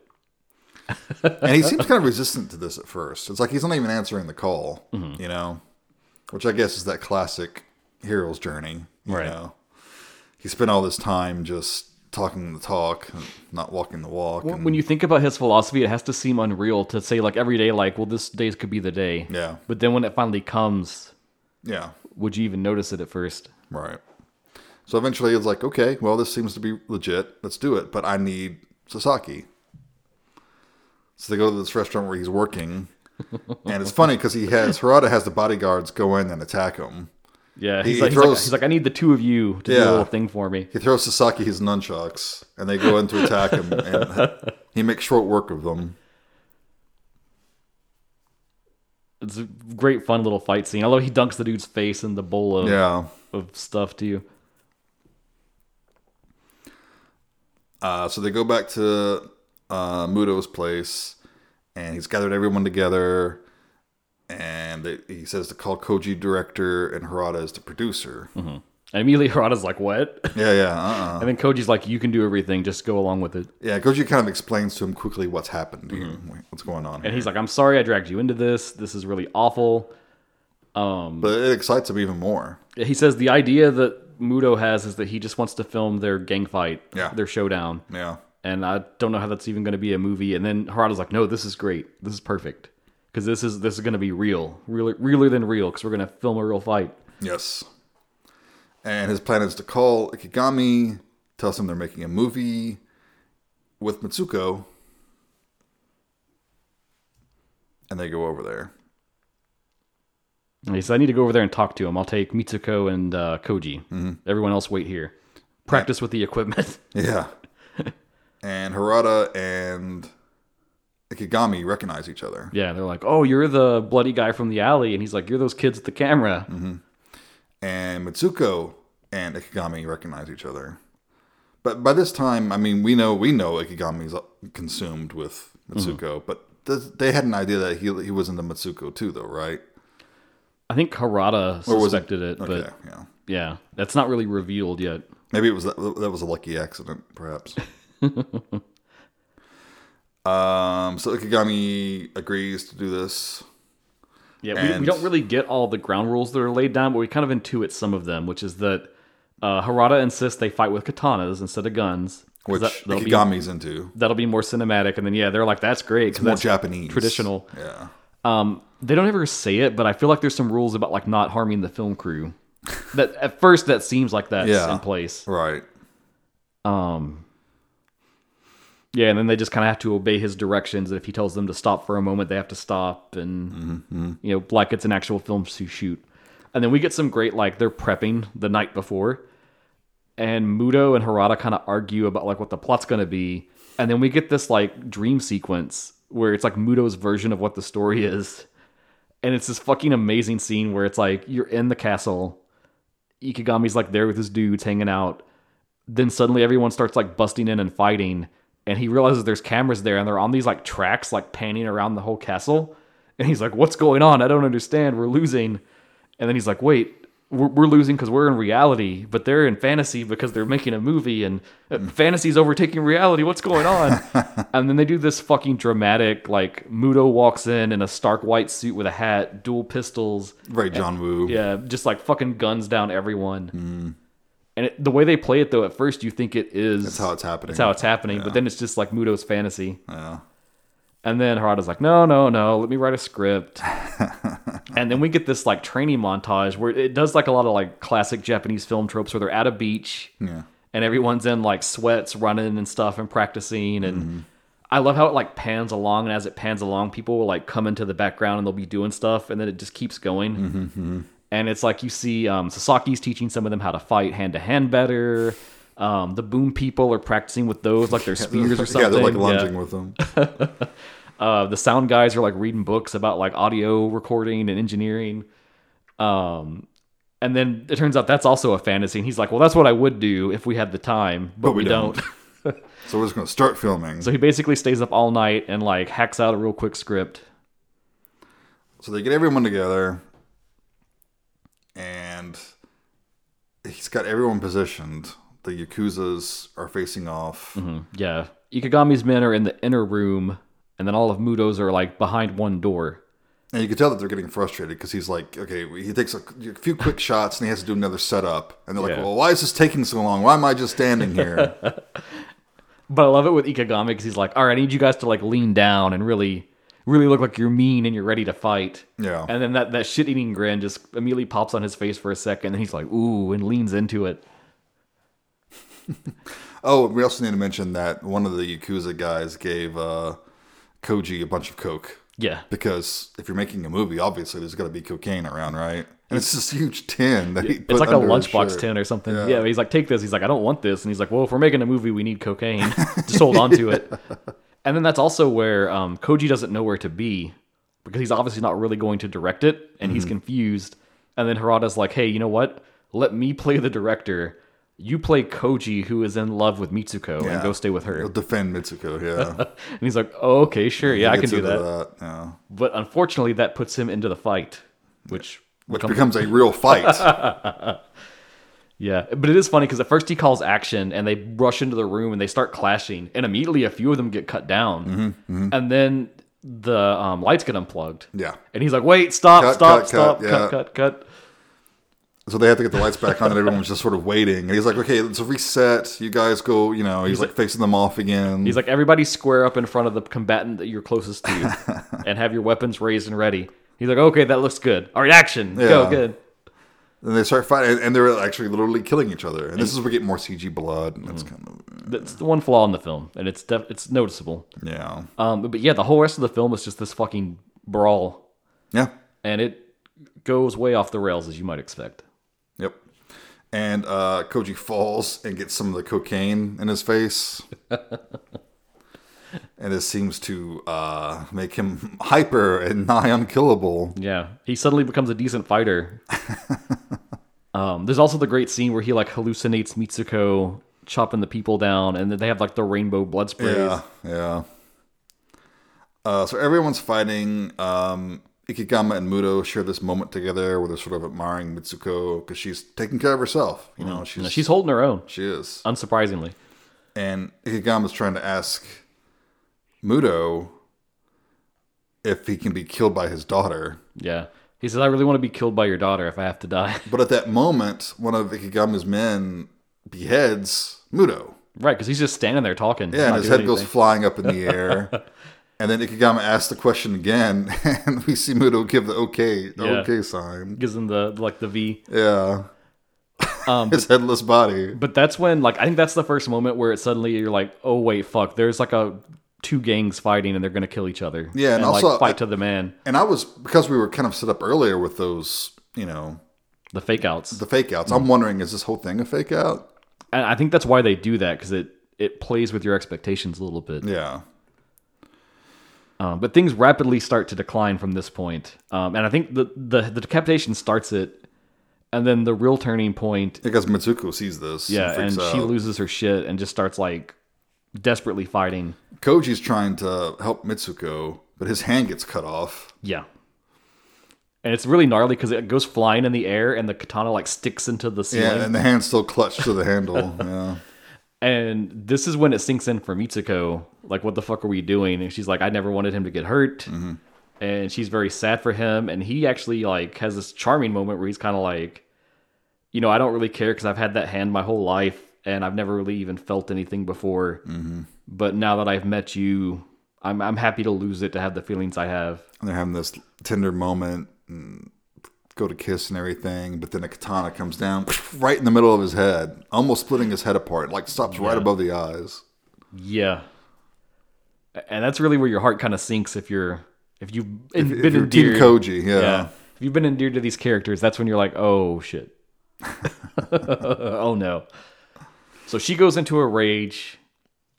And he seems kind of resistant to this at first. It's like he's not even answering the call, Mm-hmm. you know, which I guess is that classic hero's journey. You Right. know, he spent all this time just talking the talk, not walking the walk. and, When you think about his philosophy, it has to seem unreal to say like every day, like, well, this day could be the day. Yeah. But then when it finally comes, yeah, would you even notice it at first? right. So eventually, it's like, okay, well, this seems to be legit. Let's do it. But I need Sasaki. So they go to this restaurant where he's working. and it's funny because he has Harada has the bodyguards go in and attack him. Yeah, He- he's, he like, he's, like, he's like, I need the two of you to do Yeah. a little thing for me. He throws Sasaki his nunchucks, and they go in to attack him, and he makes short work of them. It's a great, fun little fight scene. Although he dunks the dude's face in the bowl of, Yeah. of stuff too. Uh, so they go back to uh, Muto's place, and he's gathered everyone together, and they, he says to call Koji director, and Harada is the producer. Mm-hmm. And immediately Harada's like, "What?" Yeah, yeah, uh-uh. and then Koji's like, "You can do everything. Just go along with it." yeah. Koji kind of explains to him quickly what's happened you, mm-hmm. what's going on, And he's like, "I'm sorry I dragged you into this. This is really awful." Um, but it excites him even more. He says the idea that Muto has is that he just wants to film their gang fight, Yeah. their showdown. Yeah, and I don't know how that's even going to be a movie. And then Harada's like, "No, this is great. This is perfect because this is this is going to be real, realer, realer than real because we're going to film a real fight." yes. And his plan is to call Ikegami, tells him they're making a movie with Mitsuko, and they go over there. And he says, "I need to go over there and talk to him. I'll take Mitsuko and uh, Koji. Mm-hmm. Everyone else wait here. Practice with the equipment." Yeah. and Harada and Ikegami recognize each other. yeah, they're like, "Oh, you're the bloody guy from the alley," and he's like, "You're those kids at the camera." Mm-hmm. And Mitsuko and Ikegami recognize each other. But by this time, I mean, we know we know Ikegami's consumed with Mitsuko, but th- they had an idea that he he was into Mitsuko too, though, right? I think Harada Or was it- suspected it, Okay, but yeah. yeah, that's not really revealed yet. Maybe it was that, that was a lucky accident, perhaps. um, so Ikegami agrees to do this. Yeah, we, we don't really get all the ground rules that are laid down, but we kind of intuit some of them, which is that uh, Harada insists they fight with katanas instead of guns. which that, will be, into. that'll be more cinematic. And then, yeah, they're like, that's great. 'cause More Japanese. traditional. Yeah. Um, they don't ever say it, but I feel like there's some rules about like not harming the film crew. that at first that seems like that's Yeah. in place. Right. Um, yeah, and then they just kind of have to obey his directions. And if he tells them to stop for a moment, they have to stop, and mm-hmm. you know, like it's an actual film to shoot. And then we get some great like they're prepping the night before, and Muto and Harada kind of argue about like what the plot's gonna be, and then we get this like dream sequence where it's like Muto's version of what the story is, and it's this fucking amazing scene where it's like you're in the castle, Ikegami's like there with his dudes hanging out, then suddenly everyone starts like busting in and fighting and he realizes there's cameras there and they're on these like tracks like panning around the whole castle. And he's like what's going on? I don't understand. We're losing. And then he's like wait we're, we're losing because we're in reality but they're in fantasy because they're making a movie and uh, fantasy's overtaking reality. What's going on? And then they do this fucking dramatic like muto walks in in a stark white suit with a hat dual pistols. Right John Woo. yeah, just like fucking guns down everyone. And it, the way they play it, though, at first you think it is. That's how it's happening. That's how it's happening. But then it's just like Muto's fantasy. Yeah. And then Harada's like, no, no, no, let me write a script. and then we get this like training montage where it does like a lot of like classic Japanese film tropes where they're at a beach Yeah. and everyone's in like sweats running and stuff and practicing and Mm-hmm. I love how it like pans along and as it pans along people will like come into the background and they'll be doing stuff and then it just keeps going Mm-hmm, and it's like you see um, Sasaki's teaching some of them how to fight hand to hand better um, the boom people are practicing with those like their spears or something Yeah, they're like lunging with them. uh, the sound guys are like reading books about like audio recording and engineering. Um, and then it turns out that's also a fantasy. And he's like, well, that's what I would do if we had the time, but, we, we don't. don't. So we're just gonna start filming. so he basically stays up all night and like hacks out a real quick script. So they get everyone together, and he's got everyone positioned. The Yakuza's are facing off. Mm-hmm. Yeah. Ikegami's men are in the inner room, and then all of Muto's are like behind one door. And you can tell that they're getting frustrated because he's like, okay, he takes a, few quick shots and he has to do another setup. And they're like, Yeah. well, why is this taking so long? Why am I just standing here? But I love it with Ikegami because he's like, all right, I need you guys to like lean down and really, really look like you're mean and you're ready to fight. Yeah. And then that, that shit eating grin just immediately pops on his face for a second. And he's like, ooh, and leans into it. oh, we also need to mention that one of the Yakuza guys gave uh, Koji a bunch of coke. Yeah. Because if you're making a movie, obviously there's got to be cocaine around, right? And it's this huge tin that he It's like a lunchbox tin or something. Yeah. Yeah. he's like, take this. He's like, I don't want this. And he's like, well, if we're making a movie, we need cocaine. Just hold on to it. And then that's also where um, Koji doesn't know where to be because he's obviously not really going to direct it and Mm-hmm. he's confused. And then Harada's like, hey, you know what? Let me play the director. You play Koji, who is in love with Mitsuko, Yeah. and go stay with her. He'll defend Mitsuko, yeah. And he's like, oh, okay, sure. Yeah, I can do into that. yeah. But unfortunately, that puts him into the fight, which Which becomes- becomes a real fight. Yeah, but it is funny because at first he calls action and they rush into the room and they start clashing, and immediately a few of them get cut down, Mm-hmm, and then the um, lights get unplugged. yeah. And he's like, "Wait, stop, Cut, stop, cut, stop, cut, yeah. cut, cut, cut." So they have to get the lights back on, and everyone's just sort of waiting. And he's like, "Okay, let's reset. You guys go." You know, he's, like, facing them off again. He's like, "Everybody square up in front of the combatant that you're closest to, and have your weapons raised and ready." He's like, "Okay, that looks good. All right, action, go, good." And they start fighting, and they're actually literally killing each other. And this is where we get more CG blood, and it's Mm-hmm. kind of That's the one flaw in the film, and it's def- it's noticeable. yeah, Um, but, but yeah, the whole rest of the film is just this fucking brawl, yeah, and it goes way off the rails as you might expect. yep. And uh, Koji falls and gets some of the cocaine in his face. And it seems to uh, make him hyper and nigh unkillable. Yeah, he suddenly becomes a decent fighter. um, there's also the great scene where he like hallucinates Mitsuko chopping the people down, and then they have like the rainbow blood sprays. Yeah, yeah. Uh, so everyone's fighting. Um, Ikegami and Muto share this moment together where they're sort of admiring Mitsuko because she's taking care of herself. You know, she's she's holding her own, she is. unsurprisingly. And Ikegami's trying to ask Muto if he can be killed by his daughter. Yeah. He says, I really want to be killed by your daughter if I have to die. But at that moment, one of Ikegami's men beheads Muto. right, because he's just standing there talking. Yeah, and his head goes flying up in the air. and then Ikegami asks the question again, and we see Muto give the okay, the Yeah. okay sign. Gives him the, like, the V. Yeah, Um, his headless body. But that's when, like, I think that's the first moment where it suddenly you're like, oh wait, fuck. There's like a two gangs fighting and they're gonna kill each other. Yeah, and like also, fight I- to the man. And I was because we were kind of set up earlier with those, you know, The fake outs. the fake outs. I'm wondering, is this whole thing a fake out? and I think that's why they do that because it it plays with your expectations a little bit. Yeah, Um, but things rapidly start to decline from this point. Um, and I think the, the the decapitation starts it, and then the real turning point. because Mitsuko sees this. Yeah, and freaks she loses her shit and just starts like desperately fighting. Koji's trying to help Mitsuko, but his hand gets cut off. Yeah. And it's really gnarly because it goes flying in the air and the katana like sticks into the ceiling. Yeah, and the hand's still clutched to the handle. Yeah. And this is when it sinks in for Mitsuko. Like, what the fuck are we doing? And she's like, I never wanted him to get hurt. Mm-hmm. And she's very sad for him. And he actually like has this charming moment where he's kind of like, you know, I don't really care because I've had that hand my whole life and I've never really even felt anything before. Mm-hmm. But now that I've met you, I'm I'm happy to lose it to have the feelings I have. And they're having this tender moment and go to kiss and everything, but then a katana comes down right in the middle of his head, almost splitting his head apart, like stops right above the eyes. Yeah. And that's really where your heart kind of sinks if you're if you've If, been if you're Team. Koji, yeah. yeah. If you've been endeared to these characters, that's when you're like, oh shit. oh no. So she goes into a rage,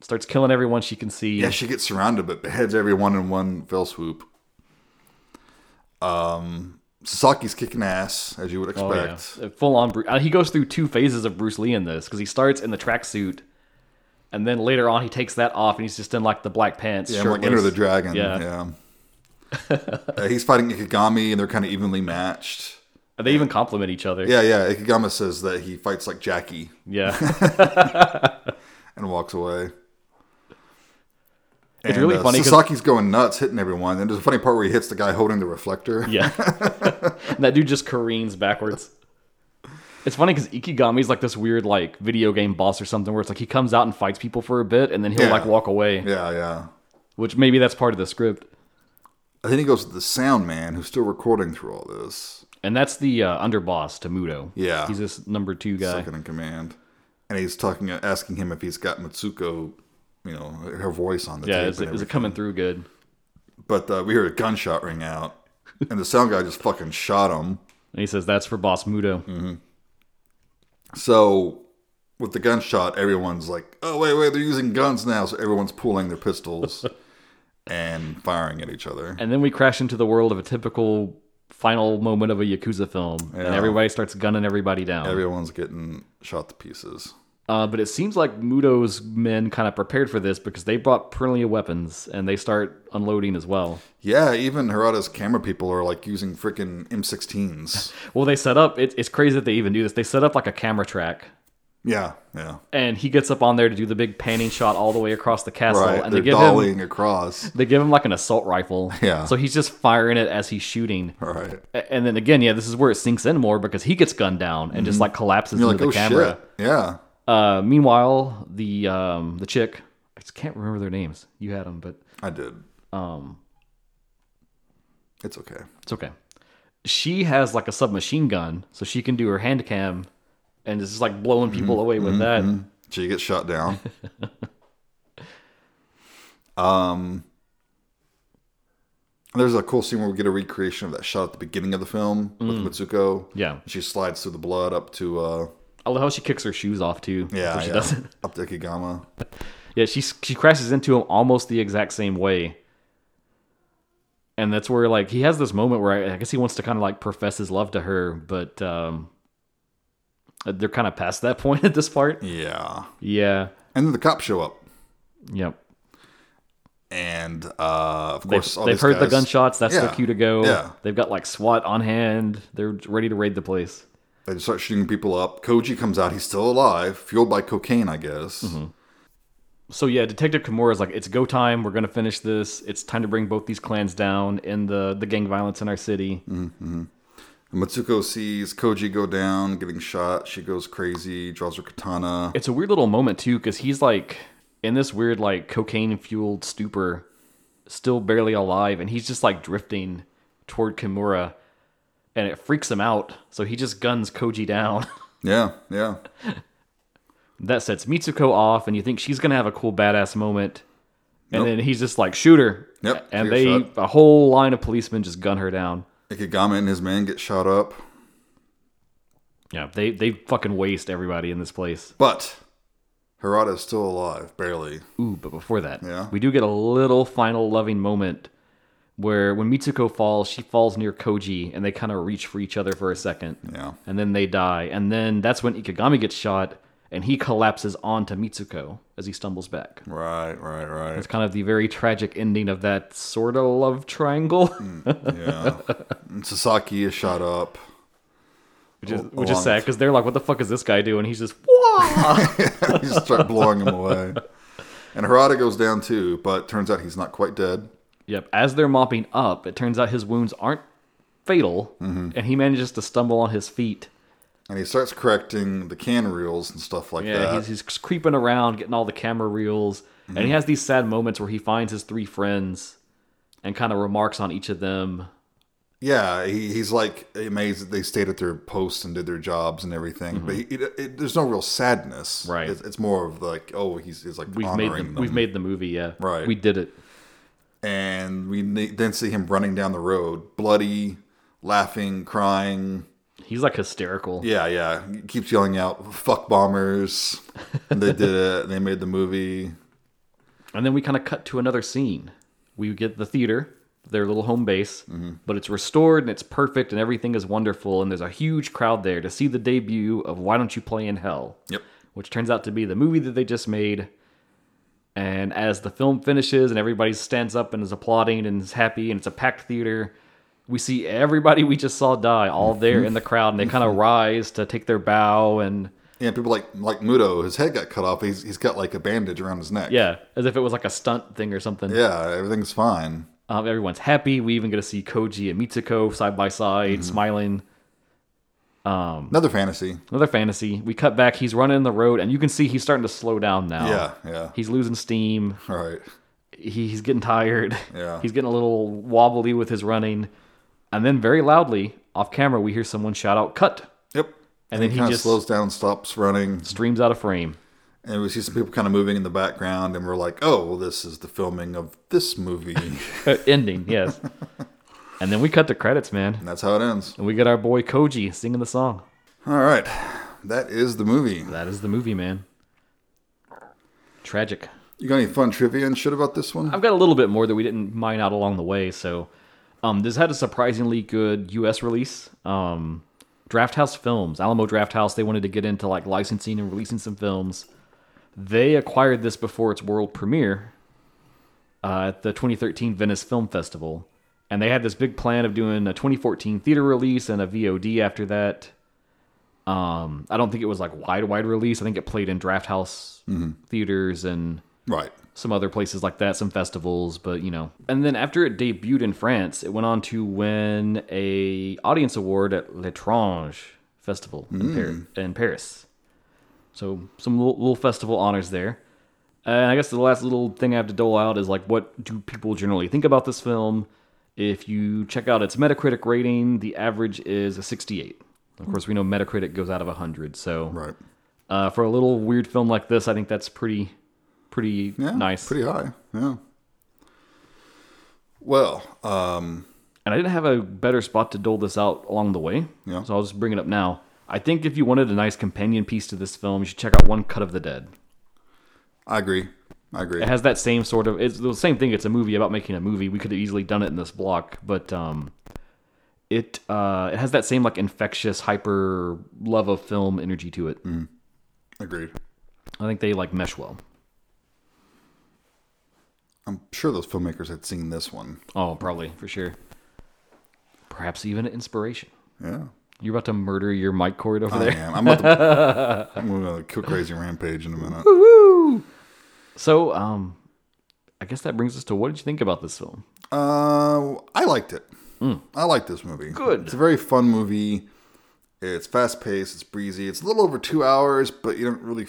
starts killing everyone she can see. Yeah, she gets surrounded, but beheads everyone in one fell swoop. Um, Sasaki's kicking ass, as you would Oh, expect. yeah. Full on. Bru- uh, He goes through two phases of Bruce Lee in this because he starts in the tracksuit, and then later on he takes that off and he's just in like the black pants. Yeah, like Enter the Dragon. Yeah. Yeah. Uh, he's fighting Ikegami, and they're kind of evenly matched. And they even compliment each other. Yeah, yeah. Ikegami says that he fights like Jackie Yeah. and walks away. It's And, really uh, funny Sasaki's going nuts, hitting everyone. And there's a funny part where he hits the guy holding the reflector. Yeah. And that dude just careens backwards. It's funny because Ikegami's like this weird like video game boss or something where it's like he comes out and fights people for a bit and then he'll Yeah. like walk away. yeah, yeah. Which maybe that's part of the script. And then he goes to the sound man who's still recording through all this. And that's the uh, underboss to Muto. Yeah. He's this number two guy. second in command. And he's talking, asking him if he's got Mitsuko, you know, her voice on the Yeah, tape. is it, is it coming through good? But uh, we heard a gunshot ring out, and the sound guy just fucking shot him. And he says that's for Boss Muto. Mm-hmm. So with the gunshot, everyone's like, "Oh wait, wait, they're using guns now!" So everyone's pulling their pistols and firing at each other. And then we crash into the world of a typical final moment of a Yakuza film. And everybody starts gunning everybody down. Everyone's getting shot to pieces. Uh, but it seems like Muto's men kind of prepared for this because they brought plenty of weapons and they start unloading as well. Yeah, even Harada's camera people are like using freaking M16s. Well, they set up, it, it's crazy that they even do this. They set up like a camera track Yeah, yeah. and he gets up on there to do the big panning shot all the way across the castle. Right, And they're they give him, dollying across. they give him like an assault rifle. Yeah. So he's just firing it as he's shooting. Right. And then again, yeah, this is where it sinks in more because he gets gunned down and just like collapses into like, the oh camera. shit. Yeah. Uh, meanwhile, the um, the chick, I just can't remember their names. You had them, but I did. um, It's okay. it's okay. She has like a submachine gun, so she can do her hand cam, and is just like blowing people away with that. She gets shot down. um, there's a cool scene where we get a recreation of that shot at the beginning of the film with Mitsuko. Yeah, She slides through the blood up to uh, I love how she kicks her shoes off too. yeah, she yeah, doesn't. up to Ikegami. Yeah, she she crashes into him almost the exact same way. And that's where like he has this moment where I, I guess he wants to kind of like profess his love to her, but um, they're kind of past that point at this part. Yeah, Yeah. and then the cops show up, Yep. and uh, of They've, course they've these heard the gunshots. That's their cue to go. Yeah. They've got like SWAT on hand. They're ready to raid the place. They start shooting people up. Koji comes out. He's still alive, fueled by cocaine, I guess. Mm-hmm. so yeah, Detective Kimura is like, it's go time. We're gonna finish this. It's time to bring both these clans down in the the gang violence in our city. Mitsuko sees Koji go down, getting shot. She goes crazy, draws her katana. It's a weird little moment too, because he's like in this weird like cocaine fueled stupor, still barely alive, and he's just like drifting toward Kimura, and it freaks him out. So he just guns Koji down. Yeah, yeah. that sets Mitsuko off, and you think she's gonna have a cool badass moment, and Nope. then he's just like shoot her. Yep, and they shot. a whole line of policemen just gun her down. Ikegami and his men get shot up. Yeah, they they fucking waste everybody in this place. But Harada's still alive, barely. Ooh, but before that, Yeah. we do get a little final loving moment where when Mitsuko falls, she falls near Koji, and they kind of reach for each other for a second, Yeah. and then they die, and then that's when Ikegami gets shot, and he collapses onto Mitsuko as he stumbles back. Right, right, right. It's kind of the very tragic ending of that sort of love triangle, Yeah. And Sasaki is shot up. which is which is sad because they're like, "What the fuck is this guy doing?" He's just, "Wah!" he's just start blowing him away. And Harada goes down too, but turns out he's not quite dead. Yep. As they're mopping up, it turns out his wounds aren't fatal, Mm-hmm. and he manages to stumble on his feet. And he starts correcting the can reels and stuff like Yeah, that. he's, he's creeping around, getting all the camera reels, and Mm-hmm. he has these sad moments where he finds his three friends and kind of remarks on each of them. Yeah, he, he's like amazed that they stayed at their posts and did their jobs and everything. But he, it, it, there's no real sadness. Mm-hmm. Right. It's, it's more of like, oh, he's, he's like We've made the, them. we've made the movie. Yeah, Right. We did it. and we then see him running down the road, bloody, laughing, crying. He's like hysterical. Yeah, yeah. He keeps yelling out, "Fuck bombers!" and they did it. They made the movie. And then we kind of cut to another scene. We get the theater, their little home base, Mm-hmm. but it's restored and it's perfect and everything is wonderful. And there's a huge crowd there to see the debut of Why Don't You Play in Hell? Yep. which turns out to be the movie that they just made. And as the film finishes and everybody stands up and is applauding and is happy and it's a packed theater, we see everybody we just saw die all there in the mm-hmm. crowd and they kind of mm-hmm. rise to take their bow and Yeah, people like like Muto, his head got cut off. He's he's got like a bandage around his neck. yeah, as if it was like a stunt thing or something. Yeah, everything's fine. Um, everyone's happy. We even get to see Koji and Mitsuko side by side, mm-hmm. smiling. Um, another fantasy. Another fantasy. We cut back. He's running the road, and you can see he's starting to slow down now. Yeah, yeah. He's losing steam. All right. he, he's getting tired. Yeah. He's getting a little wobbly with his running. And then very loudly, off camera, we hear someone shout out, cut, Yep. And then he he kind of just- slows down, stops running, streams out of frame. and we see some people kind of moving in the background, and we're like, "Oh, well, this is the filming of this movie." Uh, ending, yes. and then we cut the credits, man. And that's how it ends. And we get our boy Koji singing the song. All right, that is the movie. That is the movie, man. Tragic. You got any fun trivia and shit about this one? I've got a little bit more that we didn't mine out along the way. So, um, this had a surprisingly good U.S. release. Um, Drafthouse Films, Alamo Drafthouse, they wanted to get into like licensing and releasing some films. They acquired this before its world premiere uh, at the 2013 Venice Film Festival, and they had this big plan of doing a 2014 theater release and a VOD after that. Um, I don't think it was like wide, wide release. I think it played in Drafthouse theaters and right. Some other places like that, some festivals, but you know. And then after it debuted in France, it went on to win a audience award at L'Étrange Festival in, Par- in Paris. So some little, little festival honors there. And I guess the last little thing I have to dole out is like, what do people generally think about this film? If you check out its Metacritic rating, the average is a 68. Of course, we know Metacritic goes out of 100, so Right. uh, for a little weird film like this, I think that's pretty, pretty Yeah. nice. Pretty high. Yeah. Well, um, And I didn't have a better spot to dole this out along the way, Yeah. so I'll just bring it up now. I think if you wanted a nice companion piece to this film, you should check out One Cut of the Dead. I agree. I agree. It has that same sort of. It's the same thing. It's a movie about making a movie. We could have easily done it in this block, but um, it uh, it has that same like infectious, hyper love of film energy to it. Agreed. I think they like mesh well. I'm sure those filmmakers had seen this one. Oh, probably for sure. Perhaps even an inspiration. Yeah. You're about to murder your mic cord over I there. am. I'm about to. I'm going to kill crazy rampage in a minute. Woo! So, um, I guess that brings us to what did you think about this film? Uh, I liked it. I like this movie. Good. It's a very fun movie. It's fast paced. It's breezy. It's a little over two hours, but you don't really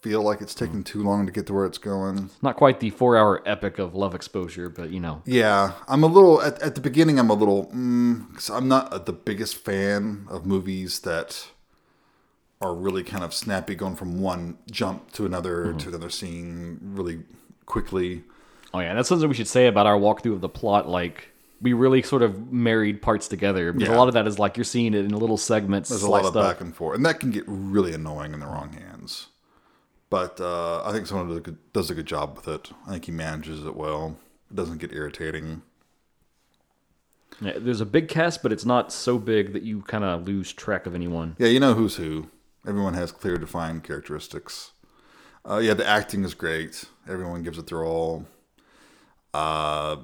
feel like it's taking too long to get to where it's going. Not quite the four-hour epic of love exposure, but you know, Yeah, I'm a little at, at the beginning. I'm a little because I'm not uh, the biggest fan of movies that are really kind of snappy, going from one jump to another to another scene really quickly. oh yeah, that's something we should say about our walkthrough of the plot. Like, we really sort of married parts together because a lot of that is like you're seeing it in little segments. There's a lot of up. back and forth, and that can get really annoying in the wrong hands. But uh, I think Sono does a, good, does a good job with it. I think he manages it well. It doesn't get irritating. Yeah, there's a big cast, but it's not so big that you kind of lose track of anyone. Yeah, you know who's who. Everyone has clear, defined characteristics. Uh, yeah, the acting is great. Everyone gives it their all. Uh,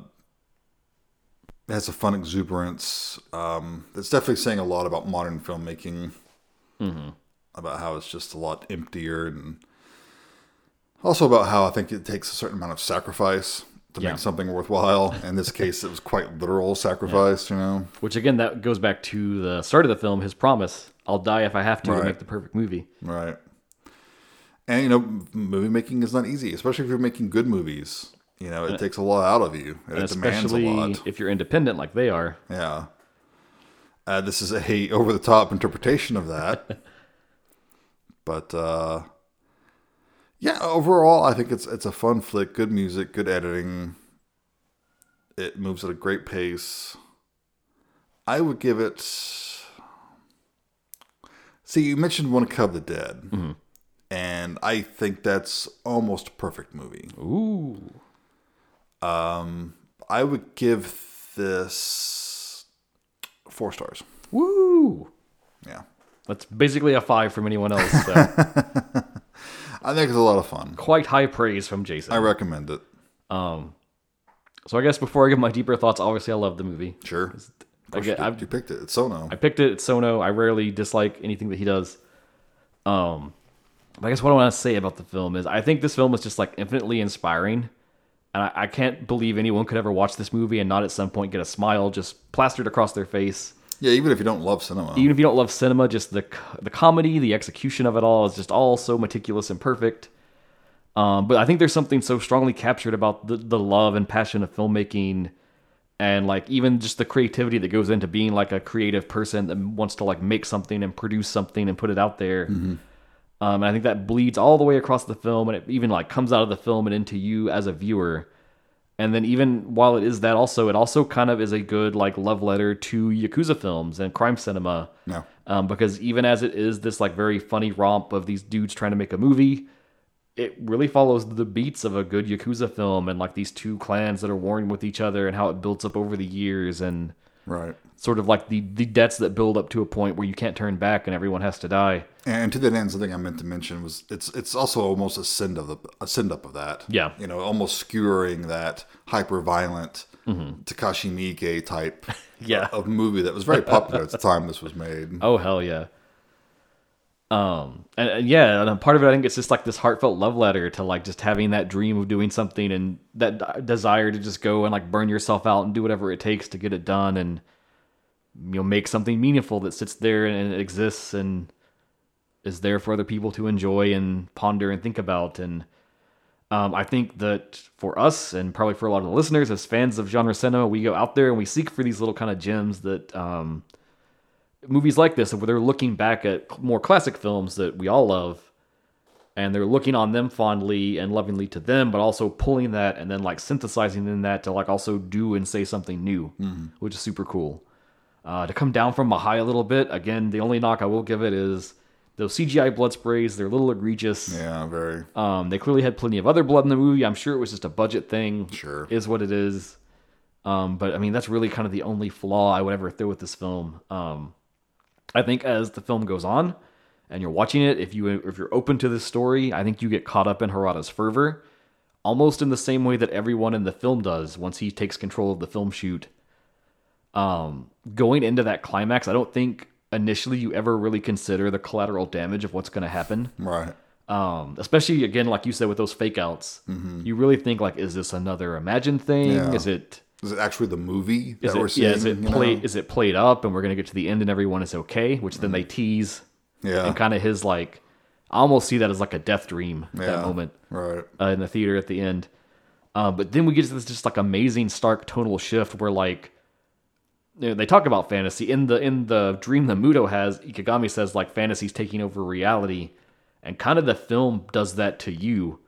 it has a fun exuberance. Um, it's definitely saying a lot about modern filmmaking. About how it's just a lot emptier, and also about how I think it takes a certain amount of sacrifice to Yeah. make something worthwhile. In this case, it was quite literal sacrifice. You know. Which again, that goes back to the start of the film. His promise: "I'll die if I have to Right. to make the perfect movie." Right. And you know, movie making is not easy, especially if you're making good movies. You know, it takes a lot out of you, and And it demands a lot. if you're independent like they are. Yeah. Uh, this is a over the top interpretation of that. but uh, yeah, overall, I think it's it's a fun flick. Good music, good editing. It moves at a great pace. I would give it. See, you mentioned One of the Dead, and I think that's almost a perfect movie. Ooh, Um, I would give this four stars. woo! Yeah. That's basically a five from anyone else. So. I think it's a lot of fun. Quite high praise from Jason. I recommend it. Um, so I guess before I give my deeper thoughts, obviously I love the movie. Sure. I, get, you, you picked it. It's Sono. I picked it. It's Sono. I rarely dislike anything that he does. Um, but I guess what I want to say about the film is I think this film is just like infinitely inspiring, and I, I can't believe anyone could ever watch this movie and not at some point get a smile just plastered across their face. Yeah, even if you don't love cinema. Even if you don't love cinema, just the the comedy, the execution of it all is just all so meticulous and perfect. Um, but I think there's something so strongly captured about the, the love and passion of filmmaking and like even just the creativity that goes into being like a creative person that wants to like make something and produce something and put it out there. Um, and I think that bleeds all the way across the film and it even like comes out of the film and into you as a viewer. And then even while it is that also, it also kind of is a good like love letter to Yakuza films and crime cinema. No. Um, because even as it is this like very funny romp of these dudes trying to make a movie, it really follows the beats of a good Yakuza film and like these two clans that are warring with each other and how it builds up over the years and Right. Sort of like the, the debts that build up to a point where you can't turn back and everyone has to die. And to that end, something I meant to mention was it's it's also almost a send of the a send up of that. Yeah. You know, almost skewering that hyper violent Mm-hmm. Takashi Miike type Yeah. of movie that was very popular at the time this was made. Oh hell yeah. Um and, and yeah, and part of it I think it's just like this heartfelt love letter to like just having that dream of doing something and that d- desire to just go and like burn yourself out and do whatever it takes to get it done and you know make something meaningful that sits there and exists and is there for other people to enjoy and ponder and think about and um, I think that for us and probably for a lot of the listeners as fans of genre cinema, we go out there and we seek for these little kind of gems that um, movies like this, where they're looking back at more classic films that we all love, and they're looking on them fondly and lovingly to them, but also pulling that and then like synthesizing in that to like also do and say something new, which is super cool. Uh, to come down from a high a little bit, again, the only knock I will give it is those CGI blood sprays. They're a little egregious. Yeah, very. Um, they clearly had plenty of other blood in the movie. I'm sure it was just a budget thing. Sure. Is what it is. Um, but I mean, that's really kind of the only flaw I would ever throw with this film. Um, I think as the film goes on and you're watching it, if you if you're open to this story, I think you get caught up in Harada's fervor, almost in the same way that everyone in the film does once he takes control of the film shoot. Um, going into that climax, I don't think initially you ever really consider the collateral damage of what's going to happen Right. Um, especially again, like you said, with those fake outs, you really think like, is this another imagined thing? Mm-hmm. Yeah. Is it Is it actually the movie that is we're seeing? yeah, is it know? played is it played up and we're gonna get to the end and everyone is okay, which then they tease Yeah. and kind of his like I almost see that as like a death dream yeah. that moment Right. uh, in the theater at the end. Uh, but then we get to this just like amazing stark tonal shift where like you know, they talk about fantasy in the in the dream that Muto has. Ikegami says like fantasy's taking over reality, and kind of the film does that to you.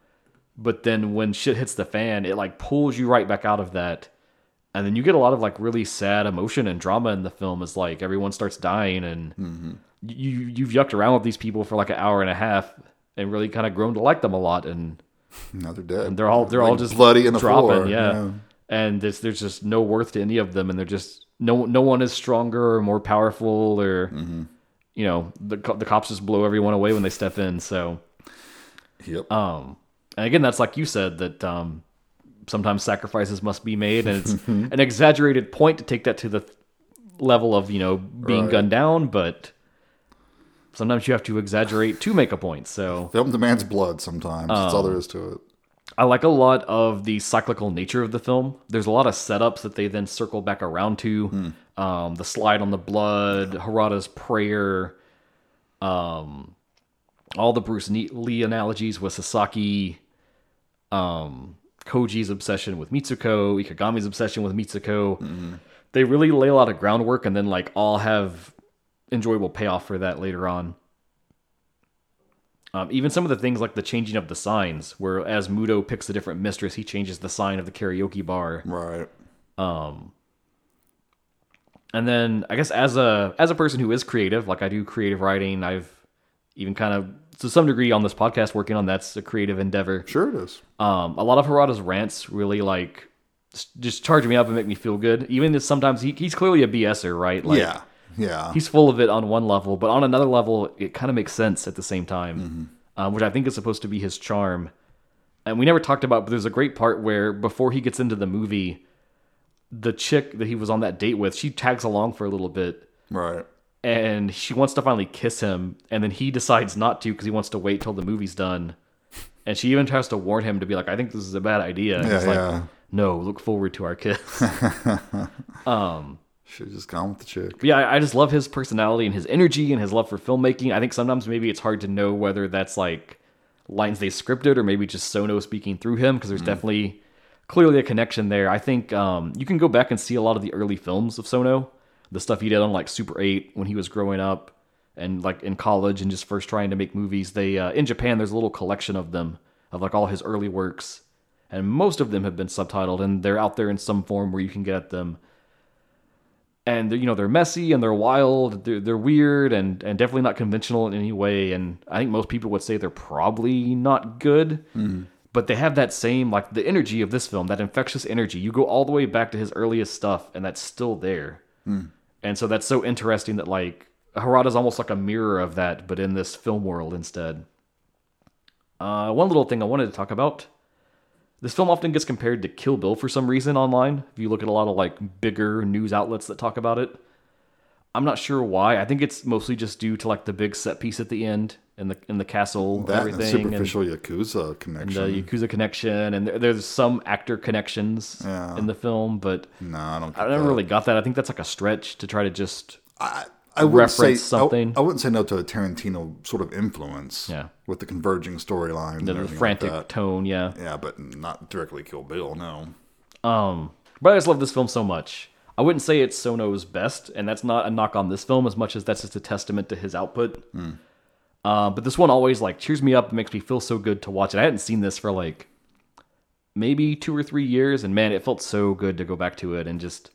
But then when shit hits the fan, it like pulls you right back out of that, and then you get a lot of like really sad emotion and drama in the film. Is like everyone starts dying, and mm-hmm. you you've yucked around with these people for like an hour and a half, and really kind of grown to like them a lot, and Now they're dead. they're all they're all just bloody in the dropping, floor. yeah. And there's there's just no worth to any of them, and they're just no no one is stronger or more powerful, or Mm-hmm. you know the the cops just blow everyone away when they step in. So Yep. um, and again, that's like you said that um, sometimes sacrifices must be made, and it's an exaggerated point to take that to the th- level of you know being Right. gunned down, but sometimes you have to exaggerate to make a point. So Film demands blood sometimes. That's all there is to it. I like a lot of the cyclical nature of the film. There's a lot of setups that they then circle back around to. Um, the slide on the blood, Harada's prayer, um, all the Bruce Lee analogies with Sasaki, um, Koji's obsession with Mitsuko, Ikegami's obsession with Mitsuko. They really lay a lot of groundwork and then like all have enjoyable payoff for that later on. Um, even some of the things like the changing of the signs, where as Muto picks a different mistress, he changes the sign of the karaoke bar. Right. And then I guess as a as a person who is creative, like I do creative writing, I've even kind of to some degree on this podcast working on that's a creative endeavor. Sure it is. Um, a lot of Harada's rants really like just charge me up and make me feel good. Even if sometimes he, he's clearly a BSer, right? Like, yeah. Yeah. he's full of it on one level, but on another level, it kind of makes sense at the same time, Mm-hmm. um, which I think is supposed to be his charm. And we never talked about, but there's a great part where before he gets into the movie, the chick that he was on that date with, she tags along for a little bit, right. and she wants to finally kiss him, and then he decides not to because he wants to wait till the movie's done. And she even tries to warn him to be like, "I think this is a bad idea." And Yeah, he's like, yeah. "No, look forward to our kiss." Should have just gone with the chick. But yeah, I I just love his personality and his energy and his love for filmmaking. I think sometimes maybe it's hard to know whether that's like lines they scripted or maybe just Sono speaking through him because there's definitely clearly a connection there. I think um, you can go back and see a lot of the early films of Sono, the stuff he did on like Super 8 when he was growing up and like in college and just first trying to make movies. They uh, in Japan there's a little collection of them of like all his early works and most of them have been subtitled and they're out there in some form where you can get at them and they're, you know they're messy and they're wild they're, they're weird and and definitely not conventional in any way and i think most people would say they're probably not good. But they have that same like the energy of this film that infectious energy. You go all the way back to his earliest stuff and that's still there. And so that's so interesting that like harada's almost like a mirror of that but in this film world instead. Uh, one little thing i wanted to talk about this film often gets compared to Kill Bill for some reason online. If you look at a lot of like bigger news outlets that talk about it, I'm not sure why. I think it's mostly just due to like the big set piece at the end and the in the castle That and everything, and, superficial Yakuza and connection. the Yakuza connection, and there, there's some actor connections Yeah. in the film, but no, I don't. I never really got that. I think that's like a stretch to try to just I, I wouldn't say something. I, I wouldn't say no to a Tarantino sort of influence. Yeah. With the converging storyline, and the frantic Like tone. Yeah. Yeah, but not directly Kill Bill. No. Um, but I just love this film so much. I wouldn't say it's Sono's best, and that's not a knock on this film as much as that's just a testament to his output. Uh, but this one always like cheers me up and makes me feel so good to watch it. I hadn't seen this for like maybe two or three years, and man, it felt so good to go back to it and just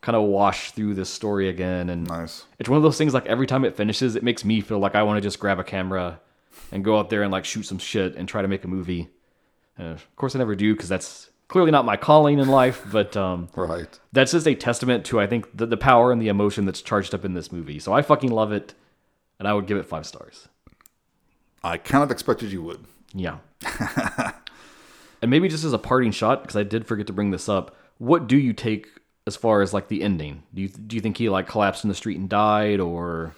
kind of wash through this story again. And Nice. it's one of those things like every time it finishes, it makes me feel like I want to just grab a camera and go out there and like shoot some shit and try to make a movie. Uh, of course, I never do because that's clearly not my calling in life. But um, Right. that's just a testament to I think the, the power and the emotion that's charged up in this movie. So I fucking love it, and I would give it five stars. I kind of expected you would. Yeah. and maybe just as a parting shot, because I did forget to bring this up. What do you take as far as like the ending? Do you do you think he like collapsed in the street and died, or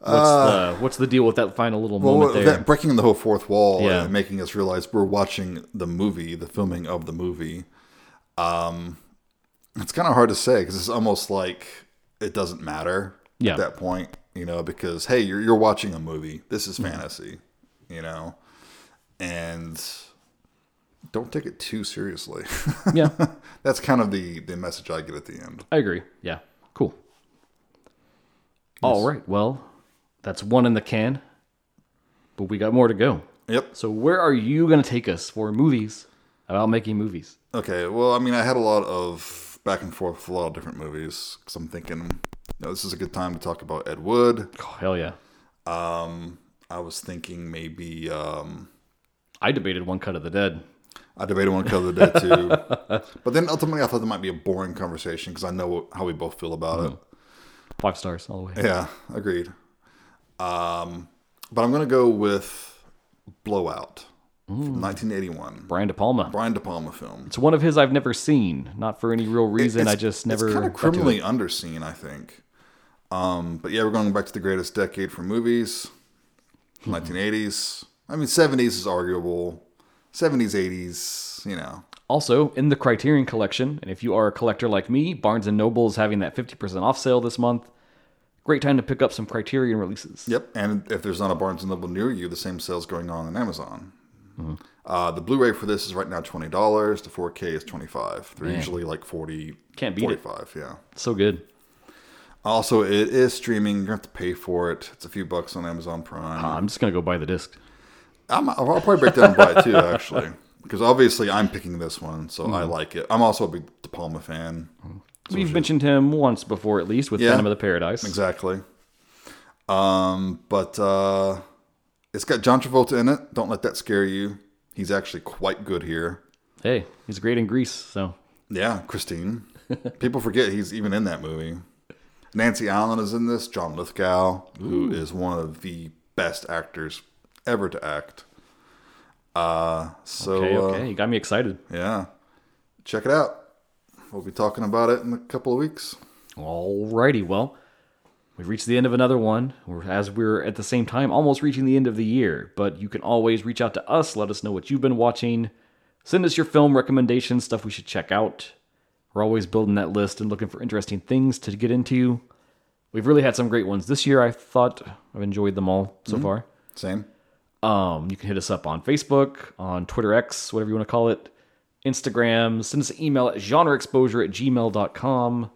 What's the what's the deal with that final little Well, moment there? that breaking the whole fourth wall Yeah. and making us realize we're watching the movie, the filming of the movie. Um, it's kind of hard to say because it's almost like it doesn't matter Yeah. at that point, you know, because hey, you're you're watching a movie. This Mm-hmm. is fantasy, you know, and don't take it too seriously. yeah, That's kind of the the message I get at the end. I agree. Yeah, cool. All right, well, that's one in the can, but we got more to go. Yep. So where are you going to take us for movies about making movies? Okay, well, I mean, I had a lot of back and forth with a lot of different movies because I'm thinking, you know, this is a good time to talk about Ed Wood. Oh, hell yeah. Um, I was thinking maybe um, I debated One Cut of the Dead. I debated one of the Dead too, but then ultimately I thought that might be a boring conversation because I know how we both feel about it. Five stars all the way. Yeah, agreed. Um, but I'm gonna go with Blowout from 1981, Brian De Palma. Brian De Palma film. It's one of his I've never seen, not for any real reason. It's- I just never. It's kind of got to it. criminally underseen, I think. Um, but yeah, we're going back to the greatest decade for movies, Hmm. 1980s. I mean, 70s is arguable. 70s, 80s, you know. Also, in the Criterion collection, and if you are a collector like me, Barnes and Noble is having that 50% off sale this month. Great time to pick up some Criterion releases. Yep. And if there's not a Barnes and Noble near you, the same sale's going on on Amazon. Mm-hmm. Uh, the Blu-ray for this is right now twenty dollars. The 4K is 25. They're usually like 40. Can't beat it. Yeah. So good. Also, it is streaming. You have to pay for it. It's a few bucks on Amazon Prime. Uh, I'm just going to go buy the disc. I'm, I'll probably break down buy it too, actually, because obviously I'm picking this one, so Mm-hmm. I like it. I'm also a big De Palma fan. We've mentioned him once before, at least, with Yeah. Phantom of the Paradise. Exactly. Um, but uh, it's got John Travolta in it. Don't let that scare you. He's actually quite good here. Hey, he's great in Grease, so Yeah, Christine. People forget he's even in that movie. Nancy Allen is in this. John Lithgow, who is one of the best actors ever to act. Uh, so okay, uh. You got me excited. Yeah. Check it out. We'll be talking about it in a couple of weeks. Alrighty, well, we've reached the end of another one. We're, as we're at the same time almost reaching the end of the year, but you can always reach out to us, let us know what you've been watching, send us your film recommendations, stuff we should check out. We're always building that list and looking for interesting things to get into. We've really had some great ones this year. I thought I've enjoyed them all so far. Same. Um, you can hit us up on Facebook, on Twitter X, whatever you want to call it, Instagram. Send us an email at genreexposure at gmail.com.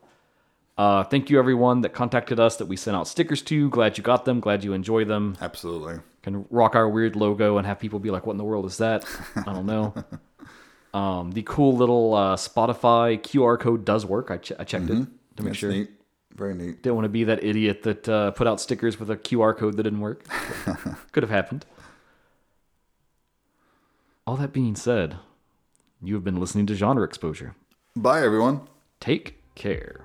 Uh, thank you, everyone that contacted us that we sent out stickers to. Glad you got them. Glad you enjoy them. Absolutely. Can rock our weird logo and have people be like, what in the world is that? I don't know. um, the cool little uh, Spotify QR code does work. I, ch- I checked it to make That's sure. neat. Very neat. Didn't want to be that idiot that uh, put out stickers with a QR code that didn't work. Could have happened. All that being said, you have been listening to Genre Exposure. Bye, everyone. Take care.